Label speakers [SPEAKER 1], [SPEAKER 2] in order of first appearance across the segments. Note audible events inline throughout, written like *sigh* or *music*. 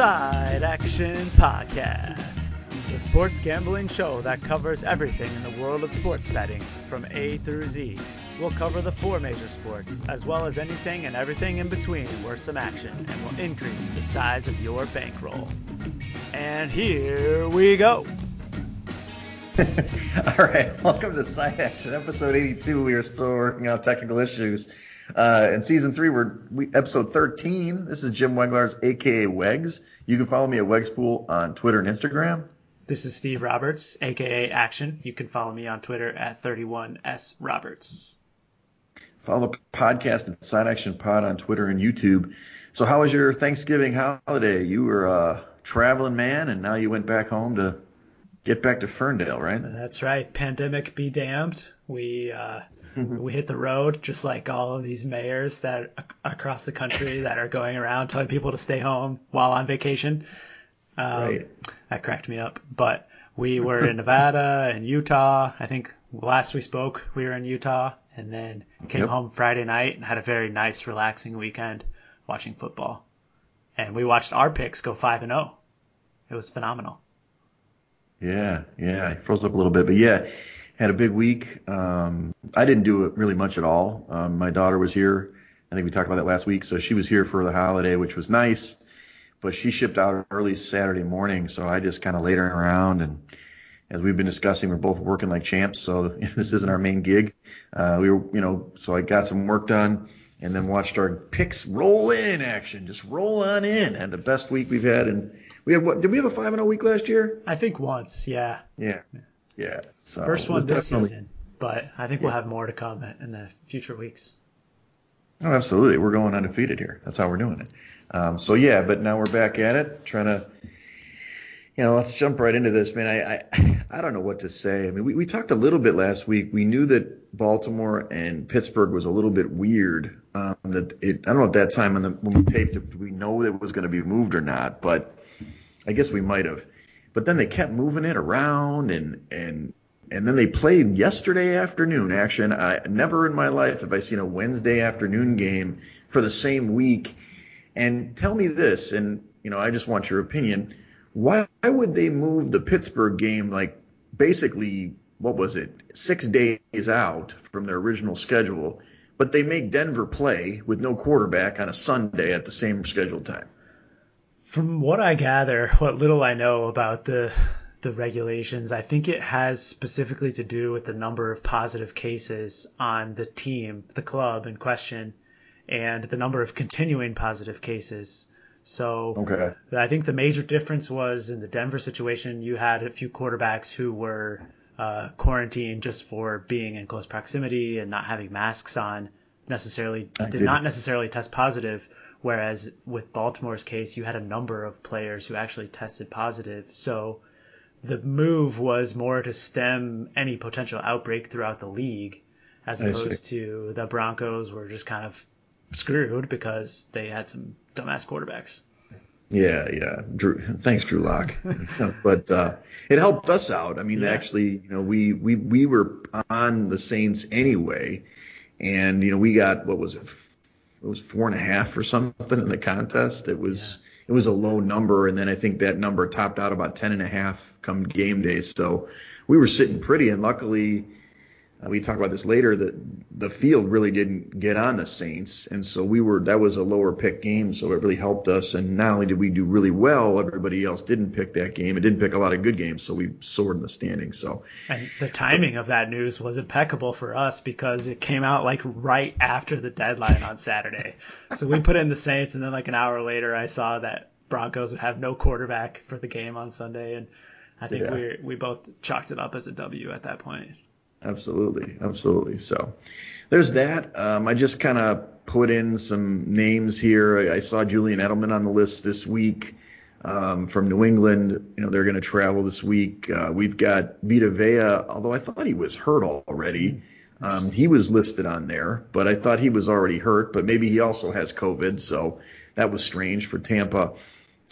[SPEAKER 1] Side Action Podcast, the sports gambling show that covers everything in the world of sports betting from A through Z. We'll cover the four major sports, as well as anything and everything in between worth some action, and will increase the size of your bankroll. And here we go. *laughs*
[SPEAKER 2] All right, welcome to Side Action, episode 82. We are still working out technical issues. Uh, in season three, we're we, episode 13. This is Jim Weglars, aka Wegs. You can follow me at Wegspool on Twitter and Instagram.
[SPEAKER 1] This is Steve Roberts, aka Action. You can follow me on Twitter at 31s Roberts.
[SPEAKER 2] Follow the podcast at Side Action Pod on Twitter and YouTube. So, how was your Thanksgiving holiday? You were a traveling man, and now you went back home to get back to Ferndale, right?
[SPEAKER 1] That's right. Pandemic be damned. We uh, *laughs* we hit the road just like all of these mayors that across the country that are going around telling people to stay home while on vacation. Um,
[SPEAKER 2] Right.
[SPEAKER 1] That cracked me up. But we *laughs* were in Nevada and Utah. I think last we spoke, we were in Utah, and then came
[SPEAKER 2] Yep.
[SPEAKER 1] home Friday night and had a very nice, relaxing weekend watching football. And we watched our picks go five and zero. It was phenomenal.
[SPEAKER 2] Yeah, yeah, I froze up a little bit, but yeah, had a big week. Um, I didn't do it really much at all. Um, my daughter was here. I think we talked about that last week. So she was here for the holiday, which was nice, but she shipped out early Saturday morning. So I just kind of laid her around. And as we've been discussing, we're both working like champs. So *laughs* this isn't our main gig. Uh, we were, you know, so I got some work done and then watched our picks roll in action, just roll on in. Had the best week we've had. And we had what, did we have a 5 and 0 week last year?
[SPEAKER 1] I think once, yeah.
[SPEAKER 2] Yeah. Yeah. So
[SPEAKER 1] First one this season, but I think we'll have more to come in the future weeks.
[SPEAKER 2] Oh, absolutely. We're going undefeated here. That's how we're doing it. Um, so yeah, but now we're back at it, trying to, you know, let's jump right into this, man. I, I, *laughs* I don't know what to say. I mean, we, we talked a little bit last week. We knew that Baltimore and Pittsburgh was a little bit weird. Um, that it, I don't know at that time when, the, when we taped it, we know it was going to be moved or not, but I guess we might have. But then they kept moving it around and, and, and then they played yesterday afternoon action. I never in my life have I seen a Wednesday afternoon game for the same week. And tell me this, and you know, I just want your opinion. Why would they move the Pittsburgh game like basically what was it, six days out from their original schedule, but they make Denver play with no quarterback on a Sunday at the same scheduled time?
[SPEAKER 1] From what I gather, what little I know about the the regulations, I think it has specifically to do with the number of positive cases on the team, the club in question, and the number of continuing positive cases. So
[SPEAKER 2] Okay.
[SPEAKER 1] I think the major difference was in the Denver situation, you had a few quarterbacks who were uh, quarantined just for being in close proximity and not having masks on. Necessarily did
[SPEAKER 2] did.
[SPEAKER 1] not necessarily test positive. Whereas with Baltimore's case, you had a number of players who actually tested positive. So the move was more to stem any potential outbreak throughout the league, as opposed to the Broncos were just kind of screwed because they had some dumbass quarterbacks.
[SPEAKER 2] Yeah, yeah. Drew, thanks, Drew Lock. *laughs* but uh, it helped us out. I mean,
[SPEAKER 1] Yeah.
[SPEAKER 2] actually, you know, we we we were on the Saints anyway, and you know, we got what was it? It was four and a half or something in the contest. It was it was a low number, and then I think that number topped out about ten and a half come game day. So we were sitting pretty, and luckily. Uh, we talk about this later that the field really didn't get on the Saints, and so we were that was a lower pick game, so it really helped us. And not only did we do really well, everybody else didn't pick that game. It didn't pick a lot of good games, so we soared in the standings. So
[SPEAKER 1] And the timing of that news was impeccable for us because it came out like right after the deadline on Saturday. So we put in the Saints, and then like an hour later, I saw that Broncos would have no quarterback for the game on Sunday, and I think
[SPEAKER 2] Yeah.
[SPEAKER 1] we we both chalked it up as a W at that point.
[SPEAKER 2] Absolutely, absolutely. So there's that. Um, I just kind of put in some names here. I, I saw Julian Edelman on the list this week um, from New England. You know they're going to travel this week. Uh, we've got Vita Vea, although I thought he was hurt already. Um, he was listed on there, but I thought he was already hurt. But maybe he also has COVID, so that was strange for Tampa.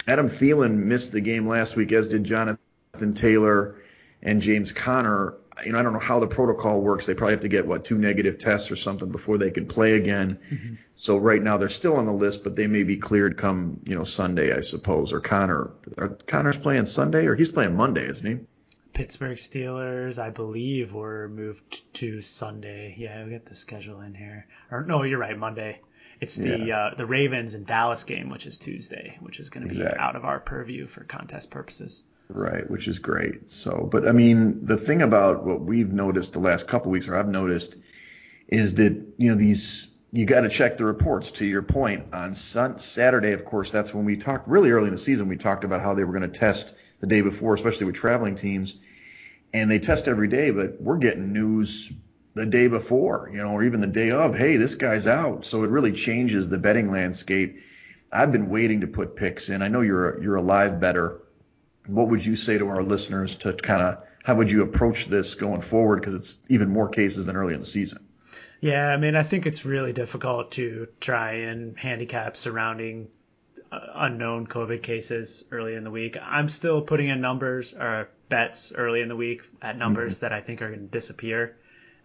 [SPEAKER 2] Adam Thielen missed the game last week, as did Jonathan Taylor and James Conner. You know, I don't know how the protocol works. They probably have to get what two negative tests or something before they can play again. Mm-hmm. So right now they're still on the list, but they may be cleared come you know Sunday, I suppose. Or Conner, are Conner's playing Sunday or he's playing Monday, isn't he?
[SPEAKER 1] Pittsburgh Steelers, I believe, were moved to Sunday. Yeah, we get the schedule in here. Or no, you're right, Monday. It's the yeah. uh, the Ravens and Dallas game, which is Tuesday, which is going to be exactly. out of our purview for contest purposes.
[SPEAKER 2] Right, which is great. So, but I mean, the thing about what we've noticed the last couple weeks, or I've noticed, is that you know these you got to check the reports. To your point, on sun, Saturday, of course, that's when we talked really early in the season. We talked about how they were going to test the day before, especially with traveling teams, and they test every day. But we're getting news the day before, you know, or even the day of. Hey, this guy's out. So it really changes the betting landscape. I've been waiting to put picks in. I know you're a, you're a live better what would you say to our listeners to kind of how would you approach this going forward because it's even more cases than early in the season?
[SPEAKER 1] Yeah, I mean, I think it's really difficult to try and handicap surrounding uh, unknown COVID cases early in the week. I'm still putting in numbers or bets early in the week at numbers mm-hmm. that I think are going to disappear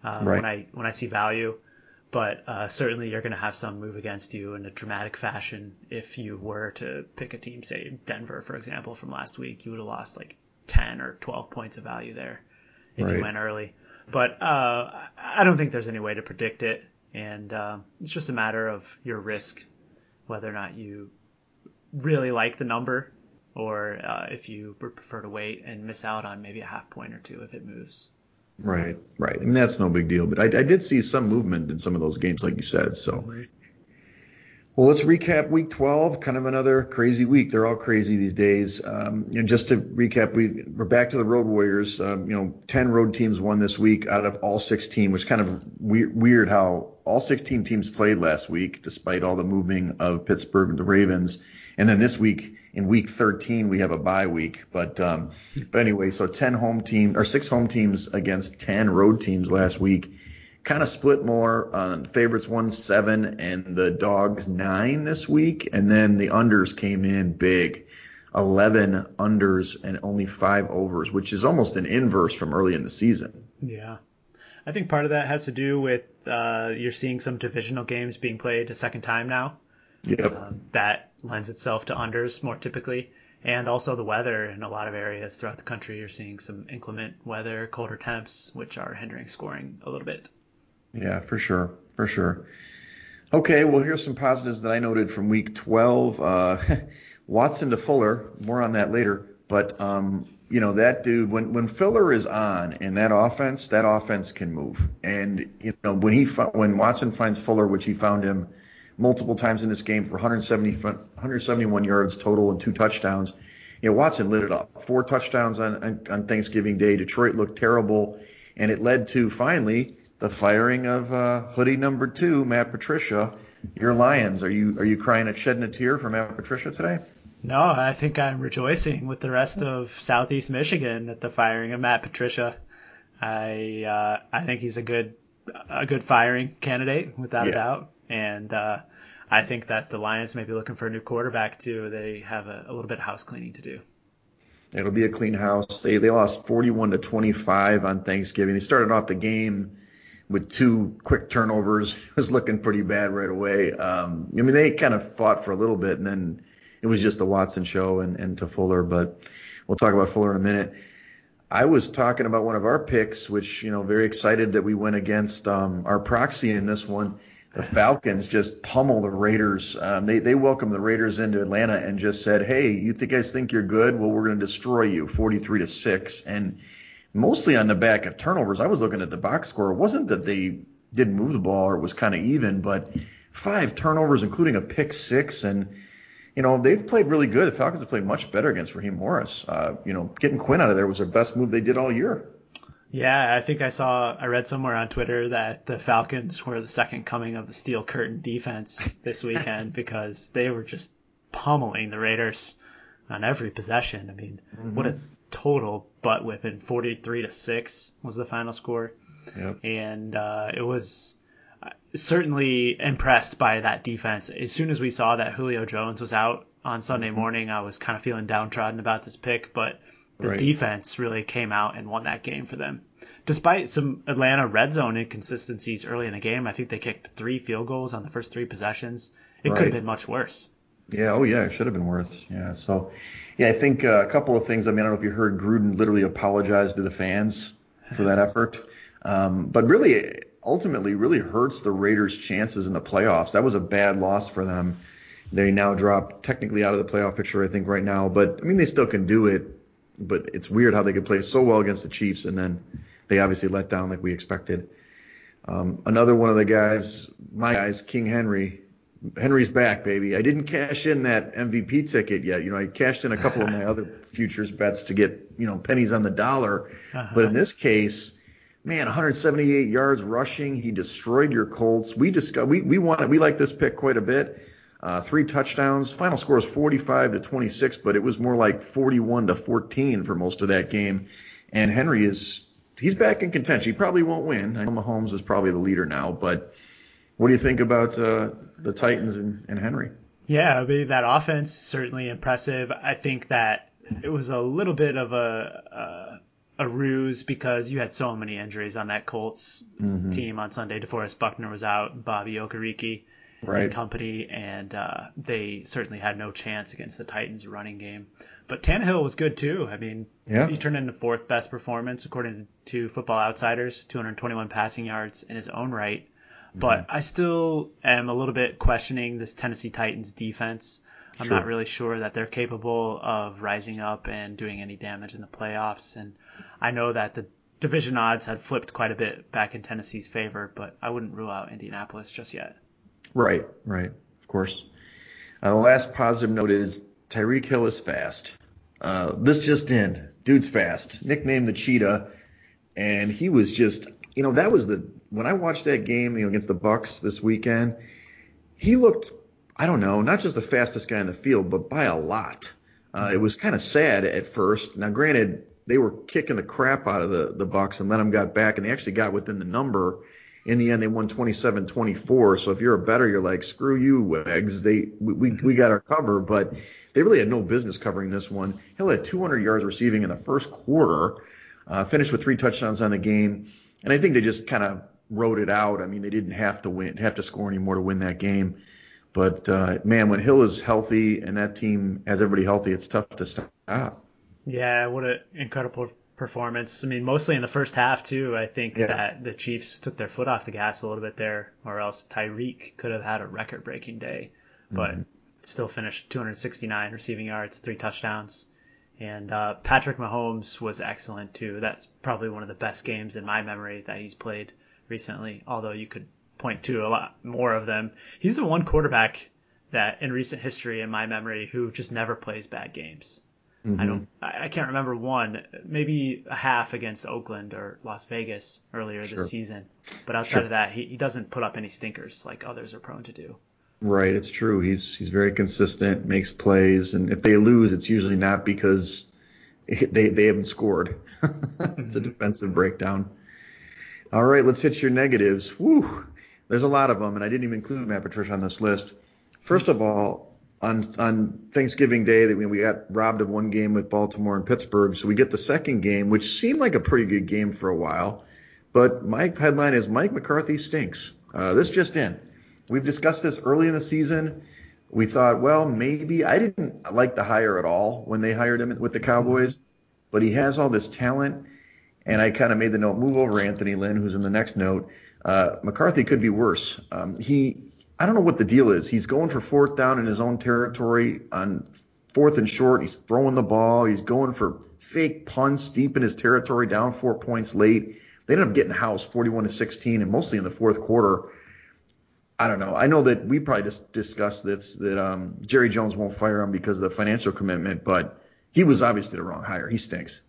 [SPEAKER 1] um, right. when I when I see value but uh, certainly you're going to have some move against you in a dramatic fashion if you were to pick a team, say Denver, for example, from last week. You would have lost like 10 or 12 points of value there if right. you went early. But uh, I don't think there's any way to predict it, and uh, it's just a matter of your risk, whether or not you really like the number or uh, if you prefer to wait and miss out on maybe a half point or two if it moves.
[SPEAKER 2] Right, right. I mean, that's no big deal, but I, I did see some movement in some of those games, like you said. So, well, let's recap week 12. Kind of another crazy week. They're all crazy these days. Um, and just to recap, we, we're back to the Road Warriors. Um, you know, 10 road teams won this week out of all 16, which kind of weird, weird how all 16 teams played last week, despite all the moving of Pittsburgh and the Ravens. And then this week, in week 13 we have a bye week. But um, but anyway, so 10 home team or six home teams against 10 road teams last week. Kind of split more on favorites one seven and the dogs nine this week, and then the unders came in big. 11 unders and only five overs, which is almost an inverse from early in the season.
[SPEAKER 1] Yeah. I think part of that has to do with uh, you're seeing some divisional games being played a second time now.
[SPEAKER 2] Yep. Um,
[SPEAKER 1] that lends itself to unders more typically. And also the weather in a lot of areas throughout the country, you're seeing some inclement weather, colder temps, which are hindering scoring a little bit.
[SPEAKER 2] Yeah, for sure, for sure. Okay, well here's some positives that I noted from week 12. Uh, *laughs* Watson to Fuller, more on that later. But um, you know that dude, when when Fuller is on in that offense, that offense can move. And you know when he when Watson finds Fuller, which he found him multiple times in this game for 170, 171 yards total and two touchdowns. You know, Watson lit it up. Four touchdowns on, on, on Thanksgiving Day. Detroit looked terrible, and it led to finally the firing of uh, hoodie number two, Matt Patricia. Your Lions, are you are you crying and shedding a tear for Matt Patricia today?
[SPEAKER 1] No, I think I'm rejoicing with the rest of Southeast Michigan at the firing of Matt Patricia. I uh, I think he's a good a good firing candidate without yeah. a doubt. And uh, I think that the Lions may be looking for a new quarterback too. They have a, a little bit of house cleaning to do.
[SPEAKER 2] It'll be a clean house. They they lost 41 to 25 on Thanksgiving. They started off the game with two quick turnovers. *laughs* It was looking pretty bad right away. Um, I mean, they kind of fought for a little bit, and then it was just the Watson show and, and to Fuller. But we'll talk about Fuller in a minute. I was talking about one of our picks, which you know, very excited that we went against um, our proxy in this one the Falcons just pummel the Raiders. Um, they they welcomed the Raiders into Atlanta and just said, "Hey, you think guys think you're good? Well, we're going to destroy you, 43 to six." And mostly on the back of turnovers. I was looking at the box score. It wasn't that they didn't move the ball or it was kind of even, but five turnovers, including a pick six, and you know they've played really good. The Falcons have played much better against Raheem Morris. Uh, you know, getting Quinn out of there was their best move they did all year.
[SPEAKER 1] Yeah, I think I saw, I read somewhere on Twitter that the Falcons were the second coming of the Steel Curtain defense *laughs* this weekend because they were just pummeling the Raiders on every possession. I mean, mm-hmm. what a total butt whipping. 43 to 6 was the final score.
[SPEAKER 2] Yep.
[SPEAKER 1] And uh, it was uh, certainly impressed by that defense. As soon as we saw that Julio Jones was out on Sunday mm-hmm. morning, I was kind of feeling downtrodden about this pick, but the right. defense really came out and won that game for them despite some Atlanta red zone inconsistencies early in the game, I think they kicked three field goals on the first three possessions. It
[SPEAKER 2] Right.
[SPEAKER 1] could have been much worse.
[SPEAKER 2] Yeah, oh yeah, it should have been worse. Yeah, so yeah, I think uh, a couple of things. I mean, I don't know if you heard Gruden literally apologize to the fans for that effort, um, but really, ultimately, really hurts the Raiders' chances in the playoffs. That was a bad loss for them. They now drop technically out of the playoff picture, I think, right now. But I mean, they still can do it. But it's weird how they could play so well against the Chiefs and then they obviously let down like we expected. Um, another one of the guys, my guys, King Henry. Henry's back, baby. I didn't cash in that MVP ticket yet. You know, I cashed in a couple of my *laughs* other futures bets to get, you know, pennies on the dollar.
[SPEAKER 1] Uh-huh.
[SPEAKER 2] But in this case, man, 178 yards rushing. He destroyed your Colts. We discussed, we, we wanted, we like this pick quite a bit. Uh, three touchdowns. Final score was 45 to 26, but it was more like 41 to 14 for most of that game. And Henry is, he's back in contention. He probably won't win. I know Mahomes is probably the leader now, but what do you think about uh, the Titans and, and Henry?
[SPEAKER 1] Yeah, I mean, that offense certainly impressive. I think that it was a little bit of a a, a ruse because you had so many injuries on that Colts
[SPEAKER 2] Mm-hmm.
[SPEAKER 1] team on Sunday. DeForest Buckner was out, Bobby Okereke
[SPEAKER 2] Right.
[SPEAKER 1] and company, and uh, they certainly had no chance against the Titans' running game. But Tannehill was good too. I mean,
[SPEAKER 2] Yeah.
[SPEAKER 1] he turned in the fourth best performance according to Football Outsiders, 221 passing yards in his own right. But I still am a little bit questioning this Tennessee Titans defense. I'm
[SPEAKER 2] Sure.
[SPEAKER 1] not really sure that they're capable of rising up and doing any damage in the playoffs. And I know that the division odds had flipped quite a bit back in Tennessee's favor, but I wouldn't rule out Indianapolis just yet.
[SPEAKER 2] Right, right, of course. Uh, the last positive note is Tyreek Hill is fast. Uh, this just in, dude's fast. Nicknamed the Cheetah, and he was just, you know, that was the when I watched that game, you know, against the Bucks this weekend. He looked, I don't know, not just the fastest guy in the field, but by a lot. Uh, it was kind of sad at first. Now, granted, they were kicking the crap out of the the Bucks, and then them got back, and they actually got within the number in the end they won 27-24 so if you're a better you're like screw you Wegs they we, we, we got our cover but they really had no business covering this one. Hill had 200 yards receiving in the first quarter uh, finished with three touchdowns on the game. And i think they just kind of wrote it out. I mean they didn't have to win have to score anymore to win that game. But uh, man when hill is healthy and that team has everybody healthy it's tough to stop.
[SPEAKER 1] Yeah, what an incredible performance. I mean, mostly in the first half too. I think
[SPEAKER 2] Yeah.
[SPEAKER 1] that the Chiefs took their foot off the gas a little bit there, or else Tyreek could have had a record-breaking day, but still finished 269 receiving yards, three touchdowns. And uh, Patrick Mahomes was excellent too. That's probably one of the best games in my memory that he's played recently. Although you could point to a lot more of them. He's the one quarterback that in recent history, in my memory, who just never plays bad games. I don't. Mm-hmm. I can't remember one. Maybe a half against Oakland or Las Vegas earlier
[SPEAKER 2] Sure.
[SPEAKER 1] this season. But outside
[SPEAKER 2] Sure.
[SPEAKER 1] of that, he, he doesn't put up any stinkers like others are prone to do.
[SPEAKER 2] Right, it's true. He's he's very consistent, makes plays, and if they lose, it's usually not because *laughs* they they haven't scored. *laughs* it's a mm-hmm. defensive breakdown. All right, let's hit your negatives. Woo, there's a lot of them, and I didn't even include Matt Patricia on this list. First of all, on on Thanksgiving Day, that we we got robbed of one game with Baltimore and Pittsburgh, so we get the second game, which seemed like a pretty good game for a while. But my headline is Mike McCarthy stinks. Uh, this just in. We've discussed this early in the season. We thought, well, maybe I didn't like the hire at all when they hired him with the Cowboys, but he has all this talent. And I kind of made the note, move over Anthony Lynn, who's in the next note. Uh, McCarthy could be worse. Um, he, I don't know what the deal is. He's going for fourth down in his own territory on fourth and short. He's throwing the ball. He's going for fake punts deep in his territory, down four points late. They ended up getting housed 41 to 16, and mostly in the fourth quarter. I don't know. I know that we probably just discussed this that um, Jerry Jones won't fire him because of the financial commitment, but he was obviously the wrong hire. He stinks.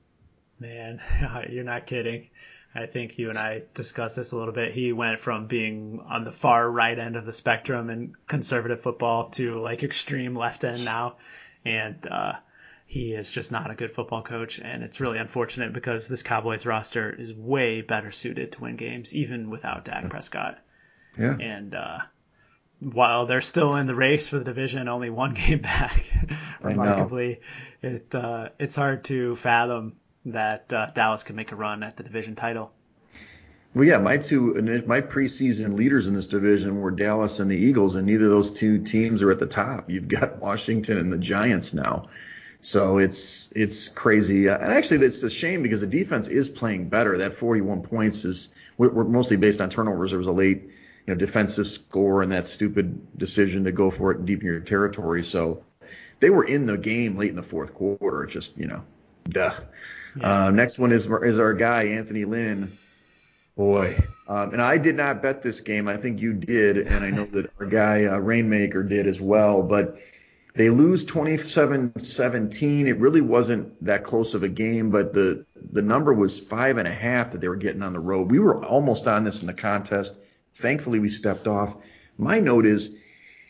[SPEAKER 1] Man, *laughs* you're not kidding. I think you and I discussed this a little bit. He went from being on the far right end of the spectrum in conservative football to like extreme left end now. And uh, he is just not a good football coach. And it's really unfortunate because this Cowboys roster is way better suited to win games, even without Dak Prescott.
[SPEAKER 2] Yeah.
[SPEAKER 1] And uh, while they're still in the race for the division, only one *laughs* game back, remarkably, it uh, it's hard to fathom that uh, Dallas could make a run at the division title.
[SPEAKER 2] Well, yeah, my two my preseason leaders in this division were Dallas and the Eagles, and neither of those two teams are at the top. You've got *laughs* Washington and the Giants now. So it's it's crazy, and actually it's a shame because the defense is playing better. That 41 points is we're, mostly based on turnovers. There was a late, you know, defensive score and that stupid decision to go for it and deepen your territory. So they were in the game late in the fourth quarter. Just you know, duh. Yeah. Uh, next one is is our guy Anthony Lynn. Boy, um, and I did not bet this game. I think you did, and I know *laughs* that our guy uh, Rainmaker did as well. But they lose 27-17. It really wasn't that close of a game, but the the number was five and a half that they were getting on the road. We were almost on this in the contest. Thankfully, we stepped off. My note is,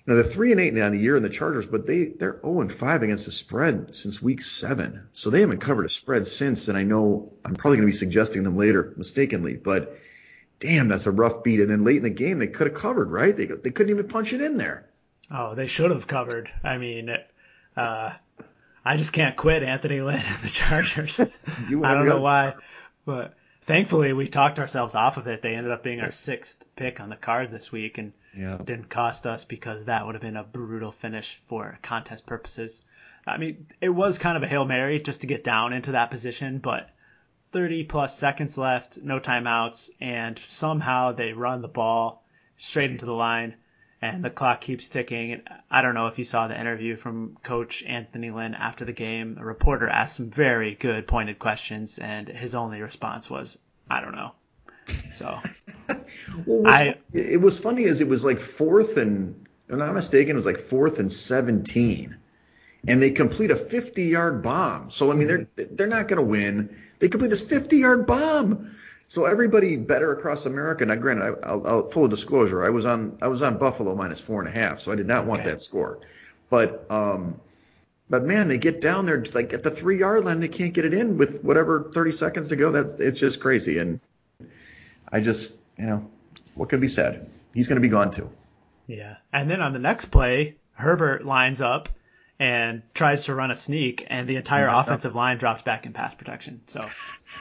[SPEAKER 2] know, they're three and eight on the year in the Chargers, but they they're 0 and five against the spread since week seven. So they haven't covered a spread since. And I know I'm probably going to be suggesting them later mistakenly, but damn, that's a rough beat. And then late in the game, they could have covered, right? They they couldn't even punch it in there.
[SPEAKER 1] Oh, they should have covered. I mean, uh, I just can't quit Anthony Lynn and the Chargers. *laughs* I don't know why, but thankfully we talked ourselves off of it. They ended up being our sixth pick on the card this week and yeah. didn't cost us because that would have been a brutal finish for contest purposes. I mean, it was kind of a hail mary just to get down into that position, but 30 plus seconds left, no timeouts, and somehow they run the ball straight into the line and the clock keeps ticking. And I don't know if you saw the interview from Coach Anthony Lynn after the game. A reporter asked some very good, pointed questions, and his only response was, "I don't know." So, *laughs*
[SPEAKER 2] well, I it was funny as it was like fourth and, if I'm not mistaken, it was like fourth and seventeen, and they complete a 50 yard bomb. So I mean, they're they're not going to win. They complete this 50 yard bomb. So everybody better across America. Now, granted, I, I'll, I'll, full disclosure, I was on I was on Buffalo minus four and a half, so I did not okay. want that score. But um, but man, they get down there like at the three yard line, they can't get it in with whatever 30 seconds to go. That's it's just crazy. And I just you know what could be said? He's going to be gone too.
[SPEAKER 1] Yeah, and then on the next play, Herbert lines up and tries to run a sneak, and the entire offensive line drops back in pass protection. So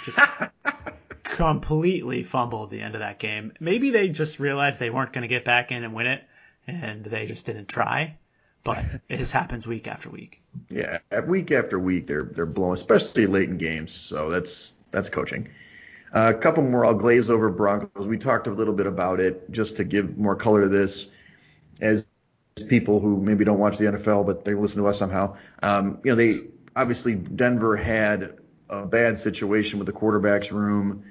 [SPEAKER 1] just *laughs* completely fumbled the end of that game. Maybe they just realized they weren't going to get back in and win it, and they just didn't try. But it just happens week after week.
[SPEAKER 2] Yeah, week after week they're they're blowing, especially late in games. So that's that's coaching. Uh, a couple more. I'll glaze over Broncos. We talked a little bit about it just to give more color to this. As people who maybe don't watch the NFL but they listen to us somehow, um, you know, they obviously Denver had a bad situation with the quarterbacks room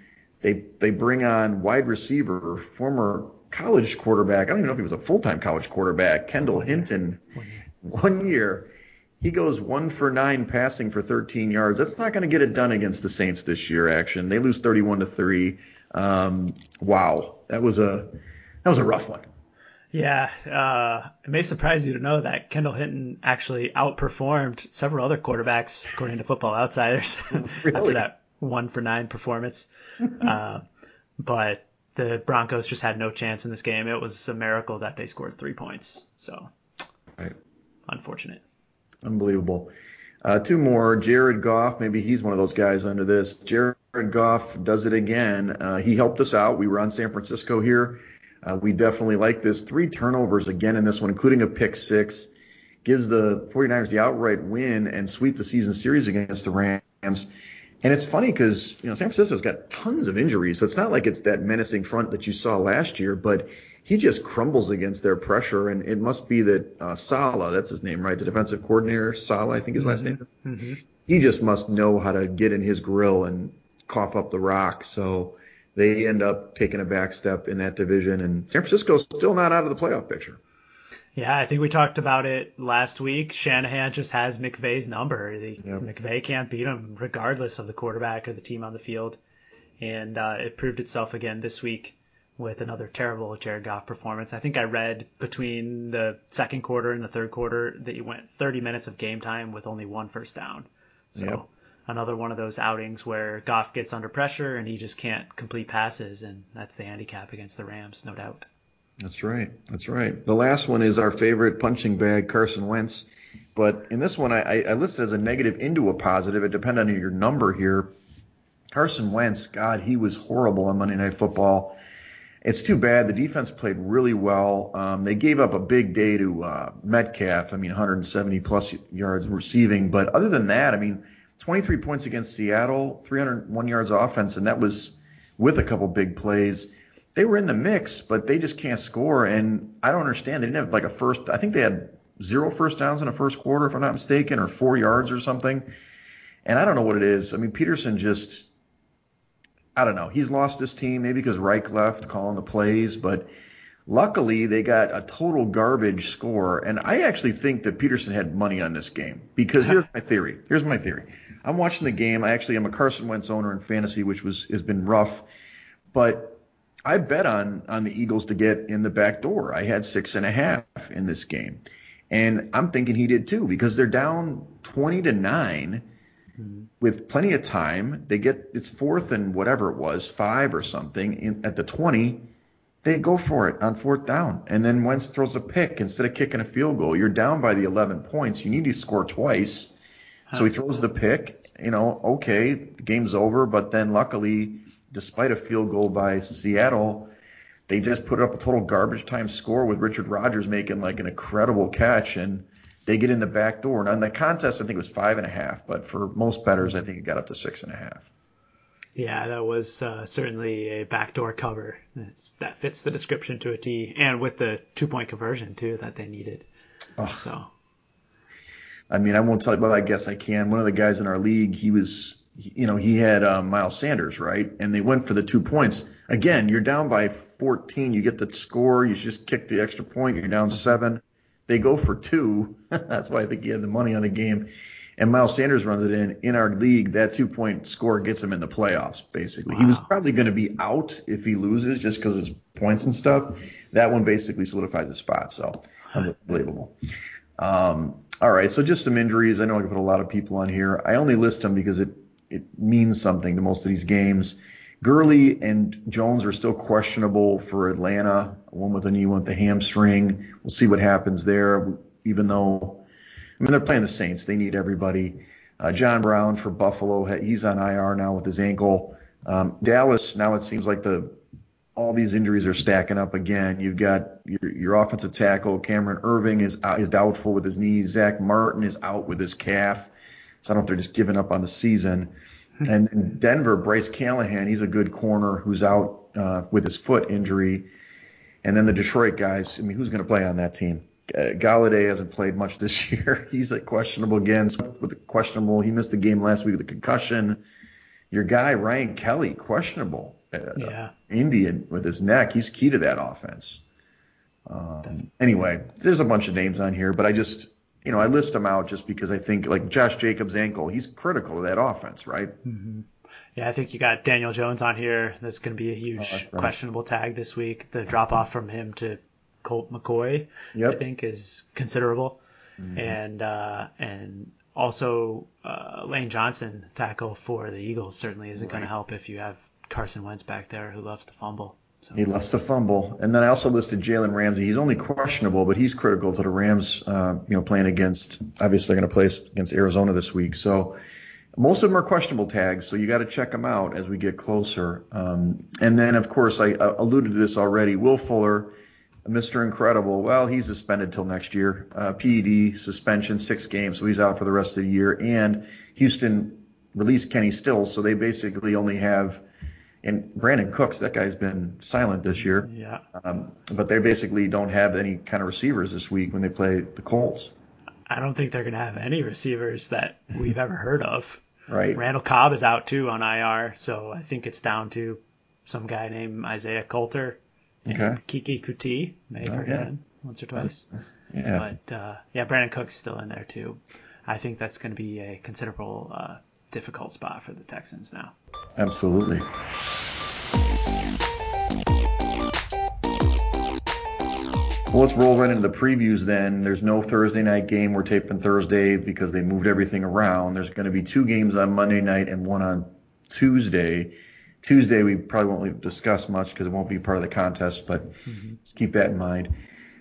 [SPEAKER 2] they they bring on wide receiver, former college quarterback. I don't even know if he was a full time college quarterback. Kendall Hinton, one year. He goes one for nine passing for 13 yards. That's not going to get it done against the Saints this year. Action. They lose 31 to three. Um, wow, that was a that was a rough one.
[SPEAKER 1] Yeah, uh, it may surprise you to know that Kendall Hinton actually outperformed several other quarterbacks, according to Football Outsiders, *laughs* really? after that one for nine performance. *laughs* uh, but the Broncos just had no chance in this game. It was a miracle that they scored three points. So, right. unfortunate.
[SPEAKER 2] Unbelievable. Uh, two more. Jared Goff, maybe he's one of those guys under this. Jared Goff does it again. Uh, he helped us out. We were on San Francisco here. Uh, we definitely like this. Three turnovers again in this one, including a pick six. Gives the 49ers the outright win and sweep the season series against the Rams. And it's funny because you know San Francisco's got tons of injuries, so it's not like it's that menacing front that you saw last year. But he just crumbles against their pressure, and it must be that uh, Saleh, that's his name, right? The defensive coordinator, Saleh, I think his last mm-hmm. name. Mm-hmm. He just must know how to get in his grill and cough up the rock. So they end up taking a back step in that division, and San Francisco's still not out of the playoff picture.
[SPEAKER 1] Yeah, I think we talked about it last week. Shanahan just has McVay's number. The, yep. McVay can't beat him regardless of the quarterback or the team on the field. And uh, it proved itself again this week with another terrible Jared Goff performance. I think I read between the second quarter and the third quarter that he went 30 minutes of game time with only one first down. So yep. another one of those outings where Goff gets under pressure and he just can't complete passes, and that's the handicap against the Rams, no doubt.
[SPEAKER 2] That's right. That's right. The last one is our favorite punching bag, Carson Wentz. But in this one, I, I listed as a negative into a positive. It depends on your number here. Carson Wentz, God, he was horrible on Monday Night Football. It's too bad. The defense played really well. Um, they gave up a big day to uh, Metcalf. I mean, 170 plus yards receiving. But other than that, I mean, 23 points against Seattle, 301 yards offense, and that was with a couple big plays. They were in the mix, but they just can't score. And I don't understand. They didn't have like a first. I think they had zero first downs in the first quarter, if I'm not mistaken, or four yards or something. And I don't know what it is. I mean, Pederson just I don't know. He's lost this team maybe because Reich left calling the plays, but luckily they got a total garbage score. And I actually think that Pederson had money on this game because here's my theory. Here's my theory. I'm watching the game. I actually am a Carson Wentz owner in fantasy, which was has been rough, but I bet on on the Eagles to get in the back door. I had six and a half in this game, and I'm thinking he did too because they're down 20 to nine mm-hmm. with plenty of time. They get it's fourth and whatever it was, five or something in, at the 20. They go for it on fourth down, and then Wentz throws a pick instead of kicking a field goal. You're down by the 11 points. You need to score twice. So he throws the pick. You know, okay, the game's over. But then luckily, despite a field goal by Seattle, they just put up a total garbage time score with Richard Rodgers making like an incredible catch and they get in the back door. And on the contest, I think it was five and a half, but for most bettors, I think it got up to six and a half.
[SPEAKER 1] Yeah, that was uh, certainly a backdoor cover. It's, that fits the description to a T, and with the two point conversion too that they needed. Oh. So,
[SPEAKER 2] I mean, I won't tell you, but I guess I can. One of the guys in our league, he was, you know, he had uh, Miles Sanders, right? And they went for the two points. Again, you're down by 14. You get the score. You just kick the extra point. You're down seven. They go for two. *laughs* That's why I think he had the money on the game. And Miles Sanders runs it in. In our league, that two point score gets him in the playoffs, basically. Wow. He was probably going to be out if he loses just because of his points and stuff. That one basically solidifies his spot. So unbelievable. Um, all right. So just some injuries. I know I can put a lot of people on here. I only list them because it, it means something to most of these games. Gurley and Jones are still questionable for Atlanta. One with a knee, one with the hamstring. We'll see what happens there. Even though, I mean, they're playing the Saints. They need everybody. Uh, John Brown for Buffalo. He's on IR now with his ankle. Um, Dallas. Now it seems like the all these injuries are stacking up again. You've got your, your offensive tackle Cameron Erving is uh, is doubtful with his knee. Zack Martin is out with his calf. So I don't know if they're just giving up on the season. Hmm. And in Denver, Bryce Callahan, he's a good corner who's out uh, with his foot injury. And then the Detroit guys, I mean, who's going to play on that team? Golladay hasn't played much this *laughs* year. He's like questionable again. With the questionable, he missed the game last week with a concussion. Your guy Ryan Kelly, questionable. Uh, yeah. Indian with his neck, he's key to that offense. Um, anyway, there's a bunch of names on here, but I just you know, I list them out just because I think like Josh Jacobs' ankle, he's critical to that offense, right?
[SPEAKER 1] Mm-hmm. Yeah, I think you got Daniel Jones on here. That's going to be a huge oh, right. questionable tag this week. The drop off from him to Colt McCoy, yep. I think, is considerable. Mm-hmm. And uh, and also uh, Lane Johnson tackle for the Eagles certainly isn't right. going to help if you have Carson Wentz back there who loves to fumble.
[SPEAKER 2] So. He loves to fumble. And then I also listed Jalen Ramsey. He's only questionable, but he's critical to the Rams, uh, you know, playing against, obviously they're going to play against Arizona this week. So most of them are questionable tags, so you got to check them out as we get closer. Um, and then, of course, I, I alluded to this already. Will Fuller, Mr. Incredible, well, he's suspended till next year. Uh, PED suspension, six games, so he's out for the rest of the year. And Houston released Kenny Stills, so they basically only have – and Brandin Cooks, that guy's been silent this year.
[SPEAKER 1] Yeah.
[SPEAKER 2] Um, but they basically don't have any kind of receivers this week when they play the Colts.
[SPEAKER 1] I don't think they're going to have any receivers that we've ever heard of.
[SPEAKER 2] Right.
[SPEAKER 1] Randall Cobb is out too on IR, so I think it's down to some guy named Isaiah Coulter and okay. Keke Coutee. May have oh, heard yeah. him once or twice. *laughs*
[SPEAKER 2] Yeah.
[SPEAKER 1] But uh, yeah, Brandin Cooks still in there too. I think that's going to be a considerable uh, difficult spot for the Texans now.
[SPEAKER 2] Absolutely. Well, let's roll right into the previews then. There's no Thursday night game. We're taping Thursday because they moved everything around. There's going to be two games on Monday night and one on Tuesday. Tuesday we probably won't discuss much because it won't be part of the contest, but mm-hmm. just keep that in mind.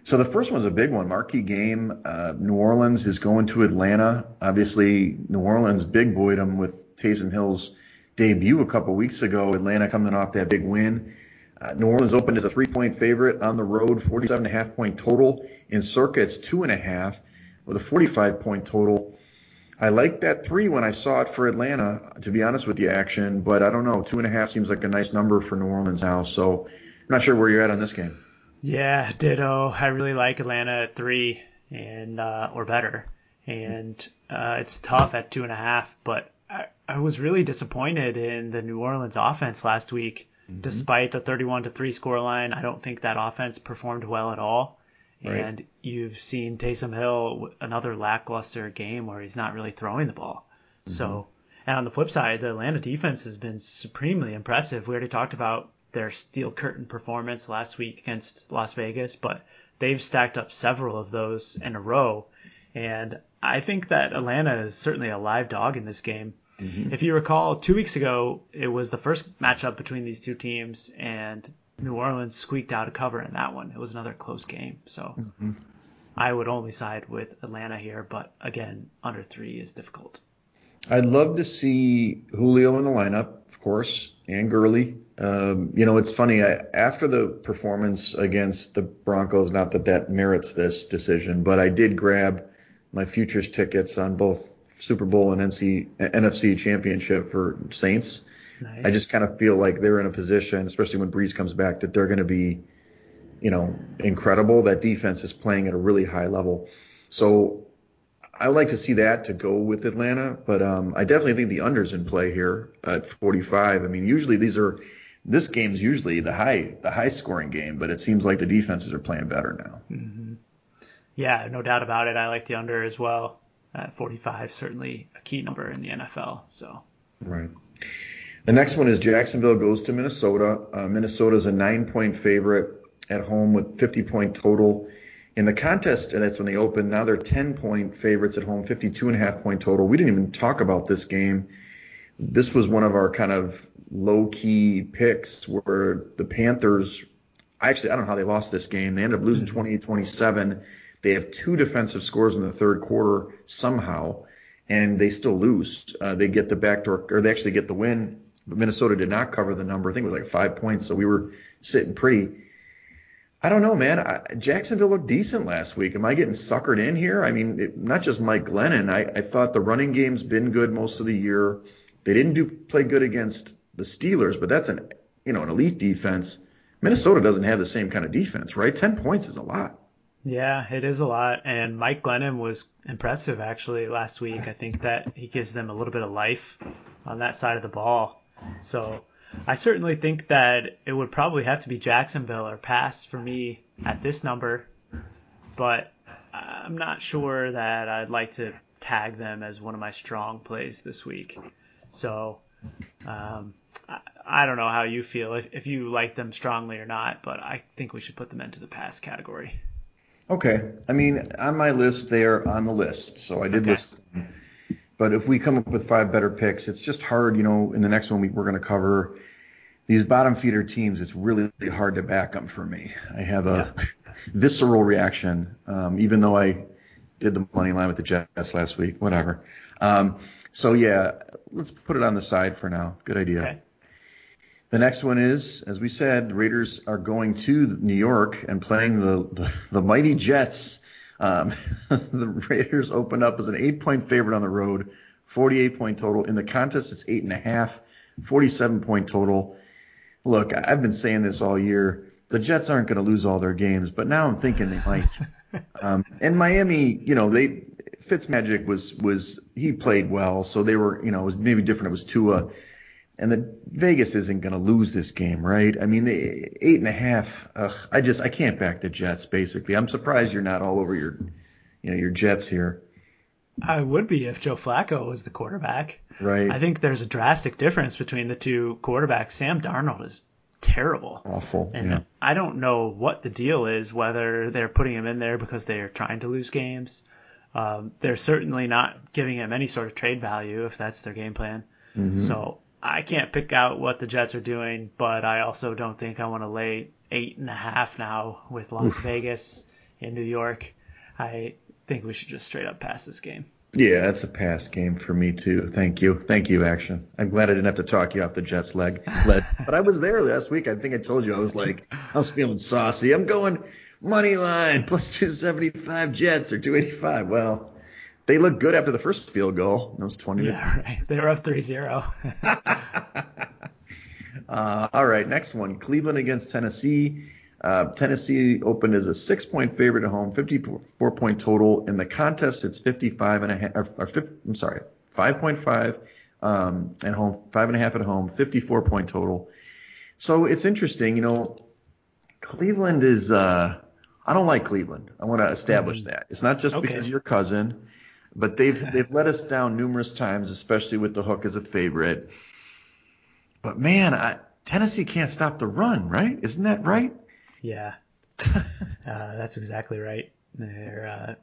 [SPEAKER 2] So the first one's a big one, marquee game. Uh, New Orleans is going to Atlanta. Obviously, New Orleans big boyed them with Taysom Hill's debut a couple weeks ago. Atlanta coming off that big win. Uh, New Orleans opened as a three-point favorite on the road, 47.5 point total. In Circa, it's two and a half with a 45 point total. I liked that three when I saw it for Atlanta, to be honest with you, action, but I don't know. Two and a half seems like a nice number for New Orleans now, so I'm not sure where you're at on this game.
[SPEAKER 1] Yeah, ditto. I really like Atlanta at three and uh, or better, and uh, it's tough at two and a half. But I, I was really disappointed in the New Orleans offense last week. Mm-hmm. Despite the 31 to three score line, I don't think that offense performed well at all. Right. And you've seen Taysom Hill another lackluster game where he's not really throwing the ball. Mm-hmm. So, and on the flip side, the Atlanta defense has been supremely impressive. We already talked about their steel curtain performance last week against Las Vegas, but they've stacked up several of those in a row. And I think that Atlanta is certainly a live dog in this game. Mm-hmm. If you recall, two weeks ago, it was the first matchup between these two teams, and New Orleans squeaked out a cover in that one. It was another close game. So mm-hmm. I would only side with Atlanta here, but again, under three is difficult.
[SPEAKER 2] I'd love to see Julio in the lineup, of course, and Gurley. Um, you know, it's funny. I, after the performance against the Broncos, not that that merits this decision, but I did grab my futures tickets on both Super Bowl and NC, NFC Championship for Saints. Nice. I just kind of feel like they're in a position, especially when Brees comes back, that they're going to be, you know, incredible. That defense is playing at a really high level. So I like to see that to go with Atlanta, but um, I definitely think the unders in play here at 45. I mean, usually these are this game's usually the high the high scoring game, but it seems like the defenses are playing better now.
[SPEAKER 1] Mm-hmm. Yeah, no doubt about it. I like the under as well at 45. Certainly a key number in the NFL. So
[SPEAKER 2] right. The next one is Jacksonville goes to Minnesota. Uh, Minnesota is a nine point favorite at home with 50 point total. In the contest, and that's when they opened, now they're 10 point favorites at home, 52 and a half point total. We didn't even talk about this game. This was one of our kind of low key picks where the Panthers, actually, I don't know how they lost this game. They ended up losing 28 27. They have two defensive scores in the third quarter somehow, and they still lose. Uh, they get the backdoor, or they actually get the win but Minnesota did not cover the number. I think it was like five points, so we were sitting pretty. I don't know, man. I, Jacksonville looked decent last week. Am I getting suckered in here? I mean, it, not just Mike Glennon. I, I thought the running game's been good most of the year. They didn't do play good against the Steelers, but that's an you know an elite defense. Minnesota doesn't have the same kind of defense, right? Ten points is a lot.
[SPEAKER 1] Yeah, it is a lot. And Mike Glennon was impressive actually last week. I think that he gives them a little bit of life on that side of the ball. So I certainly think that it would probably have to be Jacksonville or pass for me at this number, but I'm not sure that I'd like to tag them as one of my strong plays this week. So um, I, I, don't know how you feel if, if you like them strongly or not, but I think we should put them into the pass category.
[SPEAKER 2] Okay. I mean, on my list, they are on the list. So I did okay. list them. But if we come up with five better picks, it's just hard. You know, in the next one we, we're going to cover these bottom feeder teams. It's really, really hard to back them for me. I have a yeah. *laughs* visceral reaction, um, even though I did the money line with the Jets last week. Whatever. Um, so yeah, let's put it on the side for now. Good idea. Okay. The next one is, as we said, the Raiders are going to New York and playing the, the, the mighty Jets. Um, *laughs* the Raiders open up as an eight point favorite on the road, 48 point total. In the contest, it's eight and a half, 47 point total. Look, I've been saying this all year. The Jets aren't going to lose all their games, but now I'm thinking they might. *laughs* um, and Miami, you know, they Fitzmagic was was he played well, so they were, you know, it was maybe different. It was Tua and the Vegas isn't going to lose this game, right? I mean, the eight and a half. Ugh, I just I can't back the Jets. Basically, I'm surprised you're not all over your, you know, your Jets here.
[SPEAKER 1] I would be if Joe Flacco was the quarterback.
[SPEAKER 2] Right.
[SPEAKER 1] I think there's a drastic difference between the two quarterbacks. Sam Darnold is terrible.
[SPEAKER 2] Awful.
[SPEAKER 1] And
[SPEAKER 2] yeah.
[SPEAKER 1] I don't know what the deal is, whether they're putting him in there because they are trying to lose games. Um, they're certainly not giving him any sort of trade value if that's their game plan. Mm-hmm. So I can't pick out what the Jets are doing, but I also don't think I want to lay eight and a half now with Las Vegas in New York. I think we should just straight up pass this game.
[SPEAKER 2] Yeah, that's a pass game for me too. Thank you, thank you, action. I'm glad I didn't have to talk you off the Jets leg, leg. but I was there last week. I think I told you I was like I was feeling saucy. I'm going money line plus 275 Jets or 285. Well, they looked good after the first field goal. That was 20.
[SPEAKER 1] Yeah, right. They were up 3-0. *laughs*
[SPEAKER 2] uh, all right, next one. Cleveland against Tennessee. Uh, Tennessee opened as a six-point favorite at home, 54-point total. In the contest, it's 55 and a half. Or, or 50, I'm sorry, 5.5 um, at home, five and a half at home, 54-point total. So it's interesting, you know. Cleveland is. Uh, I don't like Cleveland. I want to establish mm-hmm. that. It's not just okay. because your cousin, but they've *laughs* they've let us down numerous times, especially with the hook as a favorite. But man, I, Tennessee can't stop the run, right? Isn't that right?
[SPEAKER 1] Yeah, *laughs* uh, that's exactly right. They're uh,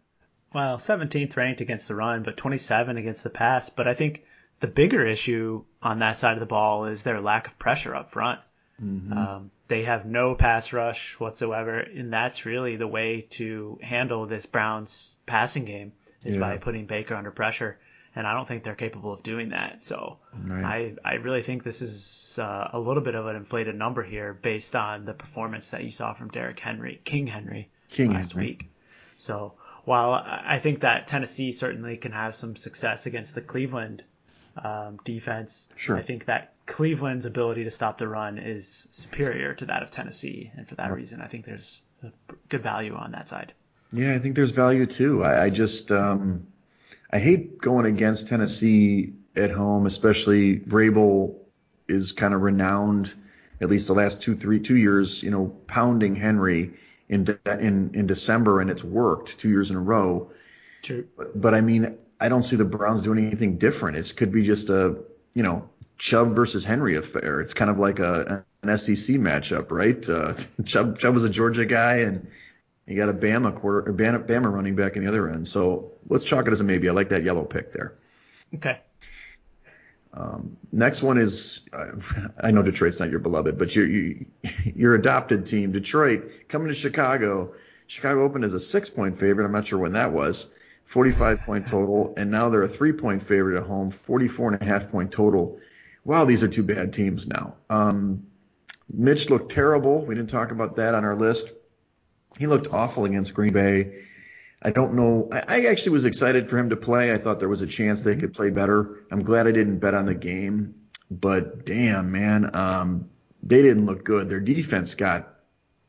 [SPEAKER 1] well 17th ranked against the run, but 27 against the pass. But I think the bigger issue on that side of the ball is their lack of pressure up front. Mm-hmm. Um, they have no pass rush whatsoever, and that's really the way to handle this Browns passing game is yeah. by putting Baker under pressure. And I don't think they're capable of doing that. So right. I, I really think this is uh, a little bit of an inflated number here based on the performance that you saw from Derrick Henry, King Henry,
[SPEAKER 2] King
[SPEAKER 1] last
[SPEAKER 2] Henry.
[SPEAKER 1] week. So while I think that Tennessee certainly can have some success against the Cleveland um, defense,
[SPEAKER 2] sure.
[SPEAKER 1] I think that Cleveland's ability to stop the run is superior to that of Tennessee, and for that right. reason, I think there's good value on that side.
[SPEAKER 2] Yeah, I think there's value too. I, I just um, I hate going against Tennessee at home, especially Vrabel is kind of renowned, at least the last two, three, two years, you know, pounding Henry in de- in in December, and it's worked two years in a row.
[SPEAKER 1] True.
[SPEAKER 2] But, but I mean, I don't see the Browns doing anything different. It could be just a, you know, Chubb versus Henry affair. It's kind of like a an SEC matchup, right? Uh, *laughs* Chubb Chubb was a Georgia guy, and you got a Bama quarter Bama, Bama running back in the other end. So let's chalk it as a maybe. I like that yellow pick there.
[SPEAKER 1] Okay.
[SPEAKER 2] Um, next one is uh, I know Detroit's not your beloved, but your you, your adopted team, Detroit, coming to Chicago. Chicago opened as a six point favorite. I'm not sure when that was. 45 point *laughs* total, and now they're a three point favorite at home, 44 and a half point total. Wow, these are two bad teams now. Um, Mitch looked terrible. We didn't talk about that on our list he looked awful against Green Bay. I don't know. I, I actually was excited for him to play. I thought there was a chance they could play better. I'm glad I didn't bet on the game, but damn, man, um, they didn't look good. Their defense got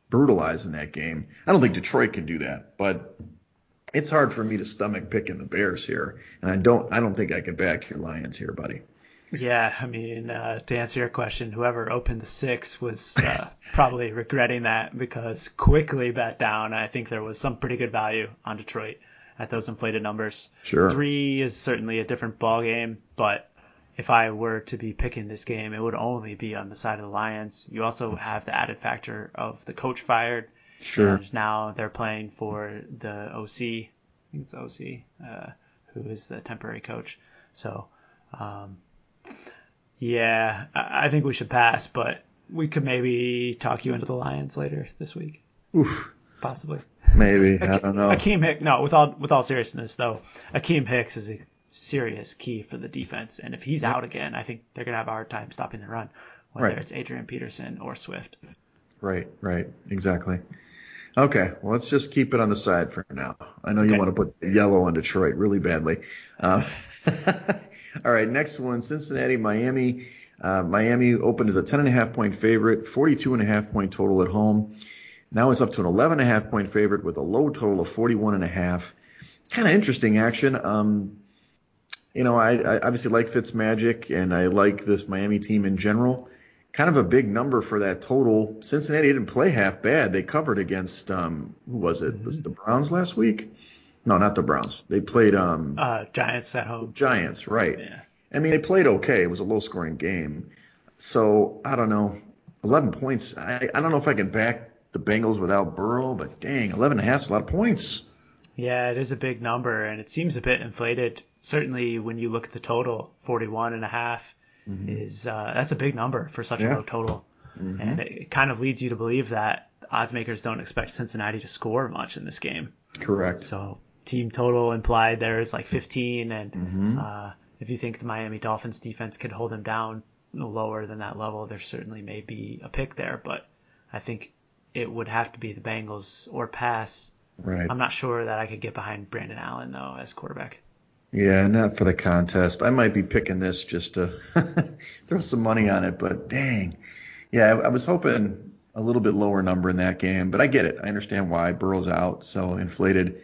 [SPEAKER 2] brutalized in that game. I don't think Detroit can do that, but it's hard for me to stomach picking the Bears here, and I don't. I don't think I can back your Lions here, buddy.
[SPEAKER 1] Yeah, I mean, uh, to answer your question, whoever opened the six was uh, *laughs* probably regretting that because quickly bet down. I think there was some pretty good value on Detroit at those inflated numbers.
[SPEAKER 2] Sure.
[SPEAKER 1] Three is certainly a different ball game, but if I were to be picking this game, it would only be on the side of the Lions. You also have the added factor of the coach fired.
[SPEAKER 2] Sure.
[SPEAKER 1] And now they're playing for the OC. I think it's OC, uh, who is the temporary coach. So. Um, yeah, I think we should pass, but we could maybe talk you into the Lions later this week.
[SPEAKER 2] Oof.
[SPEAKER 1] Possibly.
[SPEAKER 2] Maybe. I don't know.
[SPEAKER 1] Akiem Hicks, no, with all with all seriousness though, Akiem Hicks is a serious key for the defense, and if he's out again, I think they're gonna have a hard time stopping the run, whether right. it's Adrian Peterson or Swift.
[SPEAKER 2] Right, right, exactly. Okay, well, let's just keep it on the side for now. I know okay. you want to put yellow on Detroit really badly. Uh, *laughs* All right, next one, Cincinnati, Miami. Uh, Miami opened as a 10.5 point favorite, 42.5 point total at home. Now it's up to an 11.5 point favorite with a low total of 41.5. Kind of interesting action. Um, you know, I, I obviously like Fitzmagic and I like this Miami team in general. Kind of a big number for that total. Cincinnati didn't play half bad. They covered against um, who was it? Was it the Browns last week? No, not the Browns. They played um
[SPEAKER 1] uh, Giants at home.
[SPEAKER 2] Giants, right? Yeah. I mean, they played okay. It was a low scoring game. So I don't know. 11 points. I, I don't know if I can back the Bengals without Burrow, but dang, 11 and a half is a lot of points.
[SPEAKER 1] Yeah, it is a big number, and it seems a bit inflated. Certainly, when you look at the total, 41 and a half mm-hmm. is uh, that's a big number for such yeah. a low total, mm-hmm. and it kind of leads you to believe that odds makers don't expect Cincinnati to score much in this game.
[SPEAKER 2] Correct.
[SPEAKER 1] So team total implied there is like 15, and mm-hmm. uh, if you think the Miami Dolphins defense could hold them down lower than that level, there certainly may be a pick there. But I think it would have to be the Bengals or pass.
[SPEAKER 2] Right.
[SPEAKER 1] I'm not sure that I could get behind Brandon Allen though as quarterback.
[SPEAKER 2] Yeah, not for the contest. I might be picking this just to *laughs* throw some money on it, but dang. Yeah, I, I was hoping a little bit lower number in that game, but I get it. I understand why Burrow's out, so inflated.